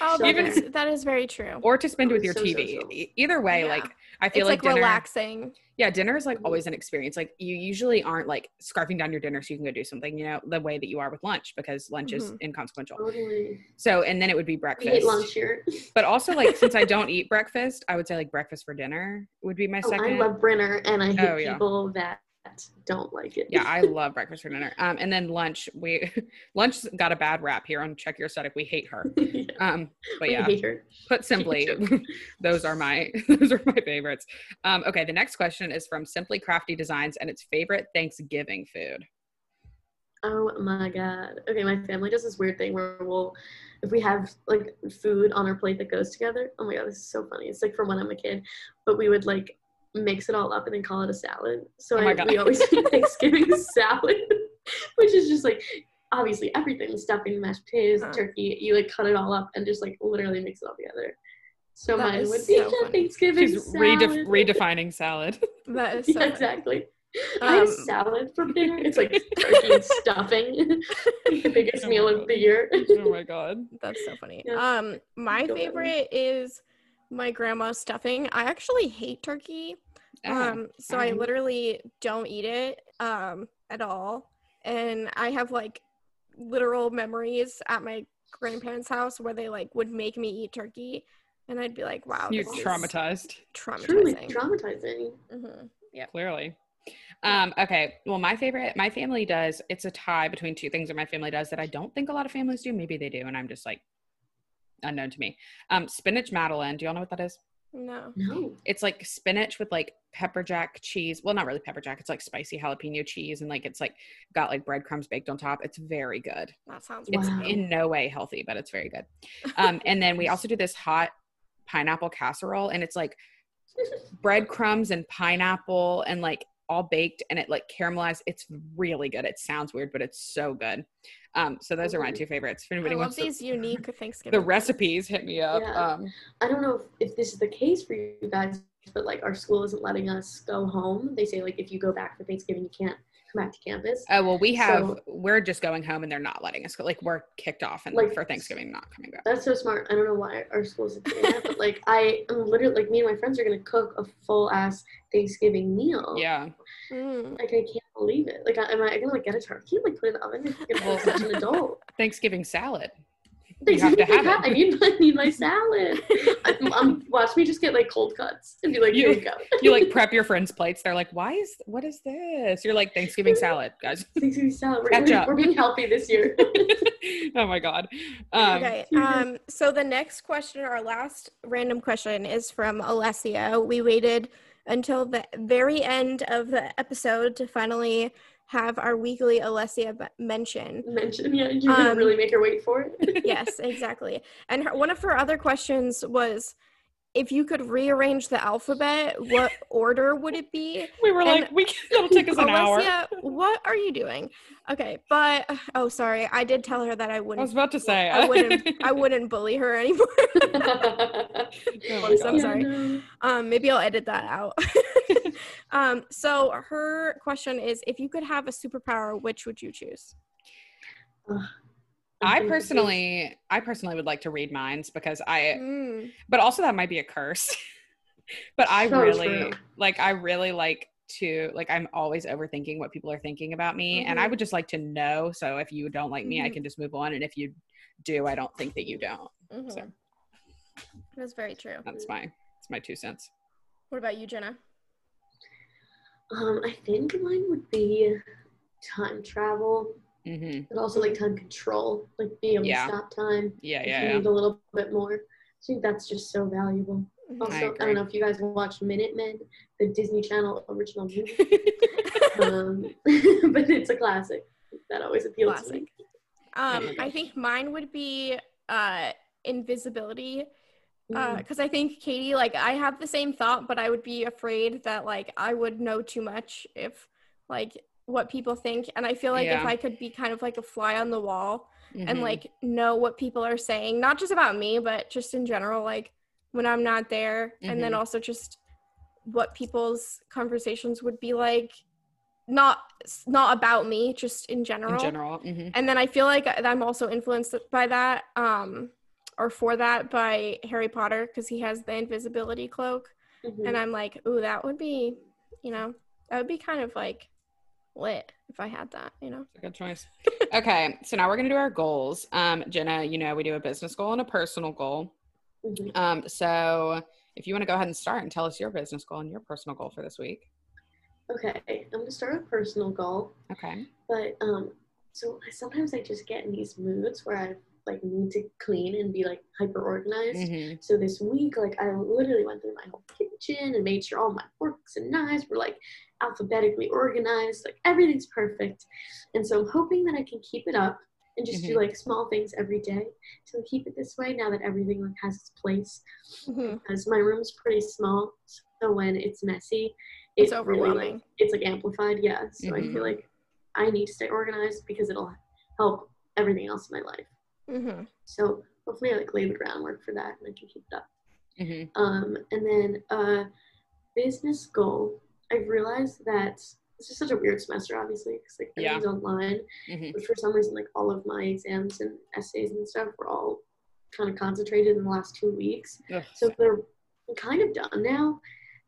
Speaker 2: Oh,
Speaker 1: Even-
Speaker 2: that is very true.
Speaker 1: or to spend
Speaker 3: Oh,
Speaker 1: with your
Speaker 3: so
Speaker 1: TV.
Speaker 3: social.
Speaker 1: E- Either way,
Speaker 2: Yeah.
Speaker 1: like I feel
Speaker 2: it's
Speaker 1: like,
Speaker 2: like,
Speaker 1: dinner.
Speaker 2: relaxing.
Speaker 1: Yeah, dinner is like
Speaker 3: Mhm.
Speaker 1: always an experience. Like you usually aren't like scarfing down your dinner so you can go do something. You know, the way that you are with lunch because lunch is
Speaker 2: Mhm.
Speaker 1: inconsequential.
Speaker 3: Totally.
Speaker 1: So and then it would be
Speaker 3: We
Speaker 1: breakfast.
Speaker 3: hate lunch here. [LAUGHS]
Speaker 1: But also like since I don't eat breakfast, I would say like breakfast for dinner would be my
Speaker 3: Oh,
Speaker 1: second.
Speaker 3: I love dinner, and I hate
Speaker 1: Oh, yeah.
Speaker 3: people that don't like it.
Speaker 1: yeah, I [LAUGHS] love breakfast for dinner. Um, and then lunch. We [LAUGHS] lunch got a bad rap here on Check Your Aesthetic. We hate her. [LAUGHS]
Speaker 3: yeah.
Speaker 1: Um, but
Speaker 3: We
Speaker 1: yeah,
Speaker 3: hate her.
Speaker 1: put simply, those are my those are my favorites. Um, okay, the next question is from Simply Crafty Designs, and it's favorite Thanksgiving food.
Speaker 3: Oh my god. Okay, my family does this weird thing where we'll, if we have like food on our plate that goes together. Oh my god, this is so funny. It's like from when I'm a kid, but we would like mix it all up and then call it a salad. So
Speaker 1: Oh
Speaker 3: I, we always make [LAUGHS] Thanksgiving salad, [LAUGHS] which is just like obviously everything stuffing, mashed potatoes,
Speaker 2: Huh.
Speaker 3: turkey. You like cut it all up and just like literally mix it all together. So
Speaker 2: That
Speaker 3: mine would be
Speaker 2: so.
Speaker 3: Thanksgiving
Speaker 1: She's
Speaker 3: salad.
Speaker 1: redef- redefining salad. [LAUGHS]
Speaker 2: That is so
Speaker 3: yeah, exactly. I had
Speaker 2: Um,
Speaker 3: salad for dinner. It's like turkey and stuffing. the biggest
Speaker 1: Oh
Speaker 3: meal
Speaker 1: my
Speaker 3: of the year.
Speaker 1: oh my god.
Speaker 2: That's so funny.
Speaker 3: Yeah.
Speaker 2: Um, my favorite is my grandma's stuffing. I actually hate turkey. Um, so I literally don't eat it um at all. And I have like literal memories at my grandparents' house where they like would make me eat turkey, and I'd be like, "Wow,
Speaker 1: You're
Speaker 2: this is
Speaker 1: traumatized,
Speaker 3: Truly
Speaker 2: traumatizing."
Speaker 3: traumatizing.
Speaker 2: hmm Yeah.
Speaker 1: clearly. Um, okay. Well, my favorite, my family does, it's a tie between two things that my family does that I don't think a lot of families do. Maybe they do, and I'm just like unknown to me. Um, spinach madeleine. Do y'all know what that is?
Speaker 2: No.
Speaker 3: No.
Speaker 1: It's like spinach with like pepper jack cheese. Well, not really pepper jack. It's like spicy jalapeno cheese, and like it's like got like breadcrumbs baked on top. It's very good.
Speaker 2: That sounds
Speaker 1: It's
Speaker 3: Wow.
Speaker 1: in no way healthy, but it's very good. [LAUGHS] Um, and then we also do this hot pineapple casserole, and it's like breadcrumbs and pineapple and like all baked and it like caramelized. It's really good. It sounds weird, but it's so good. Um, so those are my two favorites. If
Speaker 2: I
Speaker 1: anybody
Speaker 2: love
Speaker 1: wants
Speaker 2: these
Speaker 1: the,
Speaker 2: unique Thanksgiving, the
Speaker 1: recipes, hit me up.
Speaker 3: Yeah.
Speaker 1: Um,
Speaker 3: I don't know if, if this is the case for you guys, but like our school isn't letting us go home. They say like if you go back for Thanksgiving, you can't come back to campus.
Speaker 1: oh well, we have
Speaker 3: So-
Speaker 1: we're just going home and they're not letting us go. Like we're kicked off and
Speaker 3: Like-
Speaker 1: for Thanksgiving not coming back.
Speaker 3: That's so smart. I don't know why our school's isn't doing that, but like I am literally like me and my friends are gonna cook a full ass Thanksgiving meal.
Speaker 1: Yeah.
Speaker 2: Mm.
Speaker 3: Like I can't believe it. Like I, am I gonna like get a turkey and like put it in the oven? I'm such an adult.
Speaker 1: Thanksgiving salad. You have to have [LAUGHS] it.
Speaker 3: I need I need my salad. I'm, I'm watch me just get like cold cuts and be like,
Speaker 1: You-
Speaker 3: here you go.
Speaker 1: You like [LAUGHS] prep your friends' plates. They're like, why is what is this? You're like Thanksgiving [LAUGHS] salad, guys.
Speaker 3: Thanksgiving salad. We're,
Speaker 1: Catch
Speaker 3: we're,
Speaker 1: up.
Speaker 3: we're being healthy this year.
Speaker 1: oh my god. Um,
Speaker 2: okay. Um. So the next question, our last random question, is from Alessia. We waited until the very end of the episode to finally have our weekly Alessia mention.
Speaker 3: Mention, yeah, gonna
Speaker 2: Um,
Speaker 3: really make her wait for it. [LAUGHS]
Speaker 2: yes, exactly. And her, one of her other questions was, if you could rearrange the alphabet, what order would it be?
Speaker 1: We were
Speaker 2: And-
Speaker 1: like, we it'll take us an hour.
Speaker 2: What are you doing? Okay, but oh, sorry, I did tell her that I wouldn't.
Speaker 1: I was about to say.
Speaker 2: I wouldn't. I [LAUGHS] wouldn't bully her anymore. [LAUGHS]
Speaker 1: Oh
Speaker 2: I'm sorry. um, maybe I'll edit that out. Um, so her question is, if you could have a superpower, which would you choose?
Speaker 1: I
Speaker 3: think this is-
Speaker 1: personally, I personally would like to read minds because I,
Speaker 2: Mm,
Speaker 1: but also that might be a curse. [LAUGHS] but I
Speaker 3: So
Speaker 1: really,
Speaker 3: true.
Speaker 1: like, I really like to, like, I'm always overthinking what people are thinking about me, and I
Speaker 2: Mhm.
Speaker 1: would just like to know. So if you don't like me, I
Speaker 2: Mhm.
Speaker 1: can just move on, and if you do, I don't think that you don't.
Speaker 2: mhm.
Speaker 1: So
Speaker 2: That's very true.
Speaker 1: that's my, that's my two cents.
Speaker 2: What about you, Jenna?
Speaker 3: Um, I think mine would be time travel,
Speaker 1: hmm
Speaker 3: but also like time control, like being able
Speaker 1: Yeah.
Speaker 3: to stop time
Speaker 1: Yeah,
Speaker 3: if
Speaker 1: yeah,
Speaker 3: you
Speaker 1: yeah.
Speaker 3: need a little bit more. I think that's just so valuable.
Speaker 2: Mhm.
Speaker 3: Also, I,
Speaker 1: agree.
Speaker 3: don't know if you guys watched Minutemen, the Disney Channel original [LAUGHS] movie, um, [LAUGHS] but it's a classic. That always appeals to me.
Speaker 2: Classic. Um, I think mine would be uh invisibility.
Speaker 3: Mm.
Speaker 2: because I think Katie, like, I have the same thought, but I would be afraid that like I would know too much if like what people think, and I feel like if I could be kind of like a fly on the wall and
Speaker 1: Mhm.
Speaker 2: like know what people are saying, not just about me, but just in general, like when I'm not there, and then
Speaker 1: Mhm.
Speaker 2: also just what people's conversations would be like, not not about me, just in general.
Speaker 1: in general. hmm
Speaker 2: And then I feel like I'm also influenced by that, um, or for that by Harry Potter because he has the invisibility cloak,
Speaker 3: Mhm.
Speaker 2: and I'm like, ooh, that would be, you know, that would be kind of like lit if I had that, you know.
Speaker 1: A Good choice. okay, so now we're gonna do our goals. Um, Jenna, you know we do a business goal and a personal goal.
Speaker 3: Mhm.
Speaker 1: Um, so if you want to go ahead and start and tell us your business goal and your personal goal for this week.
Speaker 3: Okay, I'm gonna start with personal goal,
Speaker 1: Okay.
Speaker 3: but um, so sometimes I just get in these moods where I like need to clean and be like hyper organized.
Speaker 1: hmm
Speaker 3: So this week, like I literally went through my whole kitchen and made sure all my forks and knives were like alphabetically organized, like everything's perfect. And so I'm hoping that I can keep it up and just do
Speaker 1: Mhm.
Speaker 3: like small things every day to keep it this way now that everything like has its place
Speaker 2: Mhm.
Speaker 3: because my room's pretty small so when it's messy
Speaker 2: It's
Speaker 3: it really, like,
Speaker 2: overwhelming.
Speaker 3: it's like amplified yeah so i feel like i need to stay organized because it'll help everything else in my life
Speaker 2: hmm
Speaker 3: so hopefully i like lay the groundwork for that and i can keep it up
Speaker 1: hmm
Speaker 3: um, and then uh, business goal. I've realized that this is such a weird semester, obviously, because like
Speaker 1: Yeah.
Speaker 3: everything's online.
Speaker 1: hmm
Speaker 3: But for some reason, like all of my exams and essays and stuff were all kind of concentrated in the last two weeks. So they're kind of done now.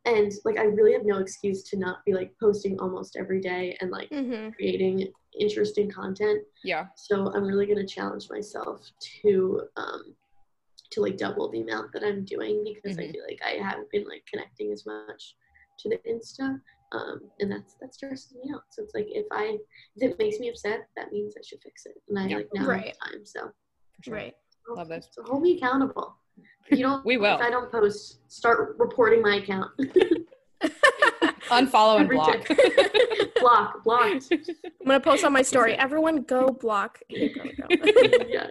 Speaker 3: And like I really have no excuse to not be like posting almost every day and like
Speaker 2: hmm
Speaker 3: creating interesting content.
Speaker 1: yeah.
Speaker 3: So I'm really gonna challenge myself to um to like double the amount that I'm doing because I
Speaker 1: Mhm.
Speaker 3: feel like I haven't been like connecting as much to the Insta. Um, and that's that stresses me out. So it's like if I if it makes me upset, that means I should fix it. And I
Speaker 1: Yeah.
Speaker 3: like now
Speaker 2: Right.
Speaker 3: have time. So
Speaker 1: For sure.
Speaker 2: Right.
Speaker 1: Love this.
Speaker 3: So hold me accountable. You don't [LAUGHS]
Speaker 1: We will.
Speaker 3: if I don't post, start reporting my account. [LAUGHS]
Speaker 1: Unfollow and block. [LAUGHS]
Speaker 3: block. block.
Speaker 2: I'm gonna post on my story. Everyone go block. Hugo, go. [LAUGHS]
Speaker 3: yeah.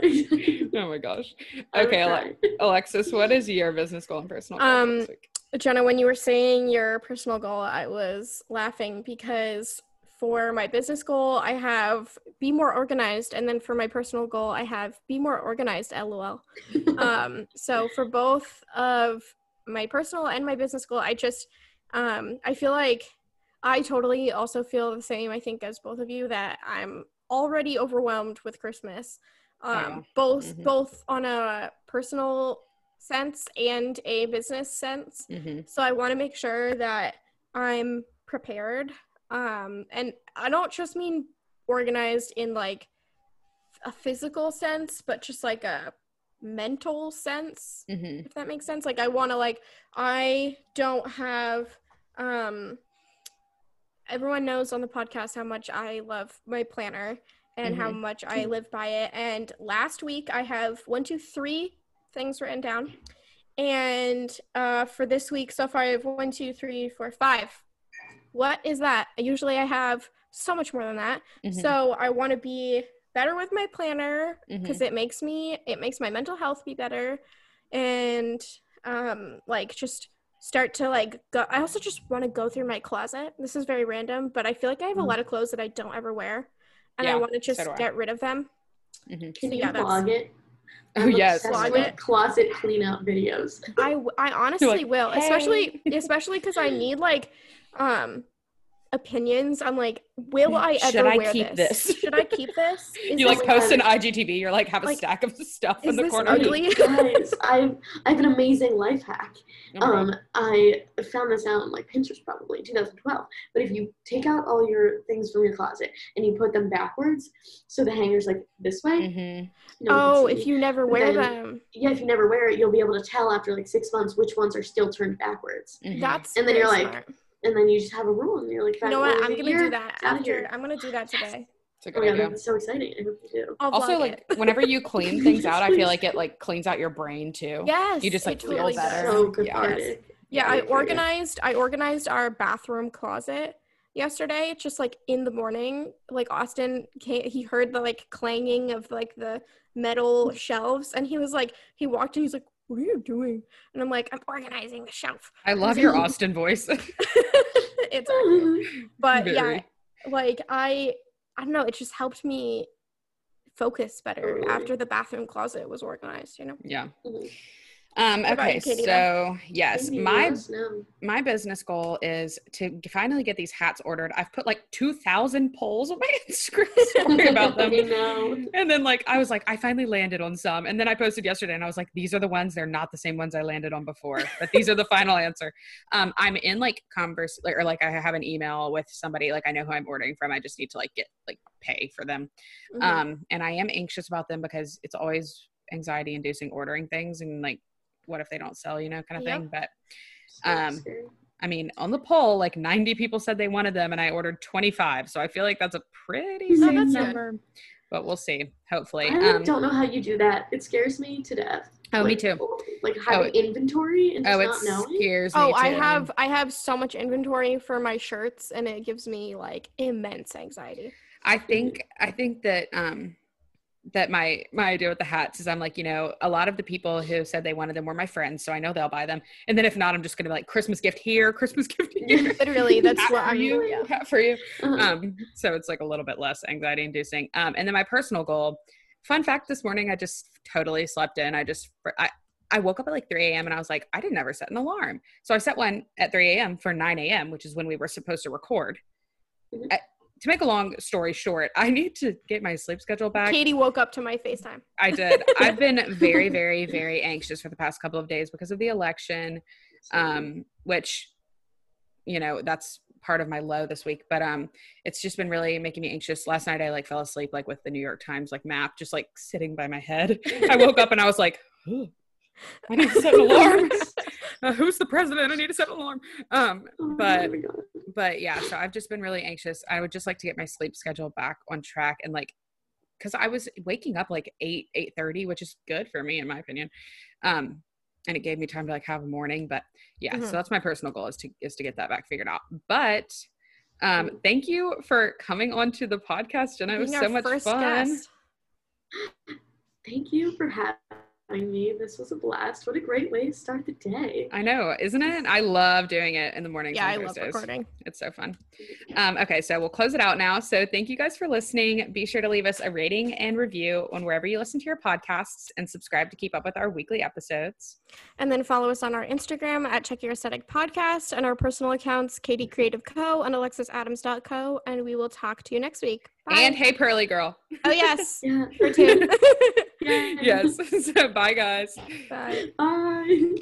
Speaker 3: [LAUGHS]
Speaker 1: oh my gosh. Okay, Ale- Alexis, what is your business goal and personal goal
Speaker 2: Um. Jenna, when you were saying your personal goal, I was laughing because for my business goal, I have be more organized, and then for my personal goal, I have be more organized. LOL. um, so for both of my personal and my business goal, I just um, I feel like I totally also feel the same. I think as both of you that I'm already overwhelmed with Christmas. Um, both
Speaker 1: Mhm.
Speaker 2: both on a personal sense and a business sense.
Speaker 1: hmm
Speaker 2: So I want to make sure that I'm prepared. Um, and I don't just mean organized in like a physical sense, but just like a mental sense,
Speaker 1: hmm
Speaker 2: if that makes sense. Like I want to like I don't have um everyone knows on the podcast how much I love my planner and how
Speaker 1: Mhm.
Speaker 2: much I live by it. And last week I have one, two, three things written down. And uh, for this week so far, I have one, two, three, four, five. What is that? Usually I have so much more than that.
Speaker 1: Mhm.
Speaker 2: So I want to be better with my planner because it makes me it makes my mental health be better and um like just start to like go I also just want to go through my closet. This is very random, but I feel like I have a
Speaker 3: Mhm.
Speaker 2: lot of clothes that I don't ever wear and I want to just
Speaker 1: so
Speaker 2: get rid of them.
Speaker 1: hmm
Speaker 3: Can
Speaker 2: So
Speaker 3: you
Speaker 2: yeah, that's-
Speaker 3: vlog it?
Speaker 1: Oh [LAUGHS]
Speaker 3: I'm
Speaker 1: yes.
Speaker 3: obsessed with
Speaker 2: it.
Speaker 3: closet clean out videos.
Speaker 2: I honestly will, especially especially cuz I need like um opinions on like will I ever
Speaker 1: Should I
Speaker 2: wear
Speaker 1: keep
Speaker 2: this?
Speaker 1: this?
Speaker 2: Should I keep this? [LAUGHS] Is
Speaker 1: You like
Speaker 2: this-
Speaker 1: post an IGTV. You're like have a
Speaker 2: Like,
Speaker 1: stack of stuff in
Speaker 2: is
Speaker 1: the
Speaker 2: this
Speaker 1: corner.
Speaker 2: ugly?
Speaker 3: Guys, I I have an amazing life hack.
Speaker 1: My
Speaker 3: Um, I found this out on like Pinterest probably 2012. But if you take out all your things from your closet and you put them backwards, so the hanger's like this way.
Speaker 1: Mhm.
Speaker 3: no one
Speaker 2: Oh,
Speaker 3: can
Speaker 2: if you never wear
Speaker 3: then-
Speaker 2: them.
Speaker 3: yeah, if you never wear it, you'll be able to tell after like six months which ones are still turned backwards.
Speaker 1: Mhm.
Speaker 2: That's
Speaker 3: And then you're like,
Speaker 2: smart.
Speaker 3: And then you just have a rule, and you're like,
Speaker 2: You know what? I'm gonna do that after.
Speaker 3: here."
Speaker 2: I'm gonna do that today.
Speaker 1: it's a
Speaker 3: Oh
Speaker 1: good
Speaker 3: my god,
Speaker 1: idea.
Speaker 3: that's so exciting! I hope you do.
Speaker 2: I'll
Speaker 1: Also, like whenever you clean things out, I feel [LAUGHS] like it like cleans out your brain too.
Speaker 2: yes,
Speaker 1: you just,
Speaker 2: it
Speaker 1: like, feel
Speaker 2: totally
Speaker 1: better.
Speaker 3: So
Speaker 1: Yeah.
Speaker 3: cathartic.
Speaker 2: Yeah,
Speaker 3: I
Speaker 2: I organized. I organized our bathroom closet yesterday. Just like in the morning, like Austin, came, he heard the like clanging of like the metal shelves, and he was like, he walked in. He's like, "What are you doing?" And I'm like, "I'm organizing the shelf."
Speaker 1: I love your Austin voice. [LAUGHS]
Speaker 2: it's accurate. [LAUGHS] but yeah like i i don't know it just helped me focus better after the bathroom closet was organized you know
Speaker 1: yeah.
Speaker 3: Mhm.
Speaker 1: Um, okay,
Speaker 2: Katie,
Speaker 1: so yes, my
Speaker 3: let us know.
Speaker 1: my business goal is to finally get these hats ordered. I've put like two thousand polls on my Instagram story about them. And then like I was like, I finally landed on some. And then I posted yesterday and I was like, these are the ones, they're not the same ones I landed on before, but these are the final answer. Um, I'm in like converse or like I have an email with somebody, like I know who I'm ordering from. I just need to like get like pay for them.
Speaker 2: Mhm.
Speaker 1: Um, and I am anxious about them because it's always anxiety inducing ordering things and like what if they don't sell, you know, kind of
Speaker 2: Yep.
Speaker 1: thing. But Um. I mean, on the poll, like 90 people said they wanted them, and I ordered 25. So I feel like that's a pretty
Speaker 3: Oh,
Speaker 1: safe
Speaker 2: that's good.
Speaker 1: number. But we'll see. Hopefully.
Speaker 3: I like,
Speaker 1: Um,
Speaker 3: don't know how you do that. It scares me to death.
Speaker 1: oh, me
Speaker 3: Like,
Speaker 1: too.
Speaker 3: Like having inventory and just
Speaker 1: Oh, it
Speaker 3: not knowing.
Speaker 1: scares me.
Speaker 2: oh i
Speaker 1: too.
Speaker 2: have i have so much inventory for my shirts and it gives me like immense anxiety
Speaker 1: I think I think that um that my my idea with the hats is I'm like, you know, a lot of the people who said they wanted them were my friends, so I know they'll buy them. And then if not, I'm just gonna be like Christmas gift here, [LAUGHS] Christmas gift [LAUGHS] here.
Speaker 2: Literally, [LAUGHS] that's
Speaker 1: hat
Speaker 2: what
Speaker 1: for
Speaker 2: I'm
Speaker 1: you,
Speaker 2: yeah.
Speaker 1: hat for you.
Speaker 3: Uh-huh.
Speaker 1: Um, so it's like a little bit less anxiety inducing. Um, and then my personal goal. Fun fact: this morning I just totally slept in. I just I I woke up at like 3 a.m. and I was like, I didn't ever set an alarm. So I set one at 3 a.m. for 9 a.m., which is when we were supposed to record.
Speaker 3: Mhm.
Speaker 1: I- to make a long story short, I need to get my sleep schedule back.
Speaker 2: Katie woke up to my FaceTime.
Speaker 1: I did. [LAUGHS] I've been very, very, very anxious for the past couple of days because of the election, um, which, you know, that's part of my low this week. But um, it's just been really making me anxious. Last night I like fell asleep like with the New York Times like map just like sitting by my head. I woke up and I was like, "Ugh, I need to set an alarm. [LAUGHS] Uh, [LAUGHS] who's the president? I need to set an alarm. Um,
Speaker 3: Oh
Speaker 1: but
Speaker 3: God.
Speaker 1: but yeah, so I've just been really anxious. I would just like to get my sleep schedule back on track and like because I was waking up like eight, eight thirty, which is good for me in my opinion. Um, and it gave me time to like have a morning. But yeah,
Speaker 2: Mhm.
Speaker 1: so that's my personal goal is to is to get that back figured out. But um, thank you for coming on to the podcast, Jenna. It was so much fun.
Speaker 2: guest. [GASPS]
Speaker 3: Thank you for having me. This was a blast. What a great way to start the day.
Speaker 1: I know, isn't it? I love doing it in the mornings.
Speaker 2: Yeah, I
Speaker 1: and
Speaker 2: love recording.
Speaker 1: It's so fun. Um, okay, so we'll close it out now. So thank you guys for listening. Be sure to leave us a rating and review on wherever you listen to your podcasts and subscribe to keep up with our weekly episodes.
Speaker 2: And then follow us on our Instagram at Check Your Aesthetic Podcast and our personal accounts, Katie Creative Co. and AlexisAdams.co. And we will talk to you next week. Bye.
Speaker 1: And hey, Pearly Girl.
Speaker 2: oh, yes. [LAUGHS]
Speaker 3: Yeah.
Speaker 2: Her too. [LAUGHS]
Speaker 3: Yay. [LAUGHS]
Speaker 1: yes. so [LAUGHS] [LAUGHS] bye, guys.
Speaker 2: Bye.
Speaker 3: Bye.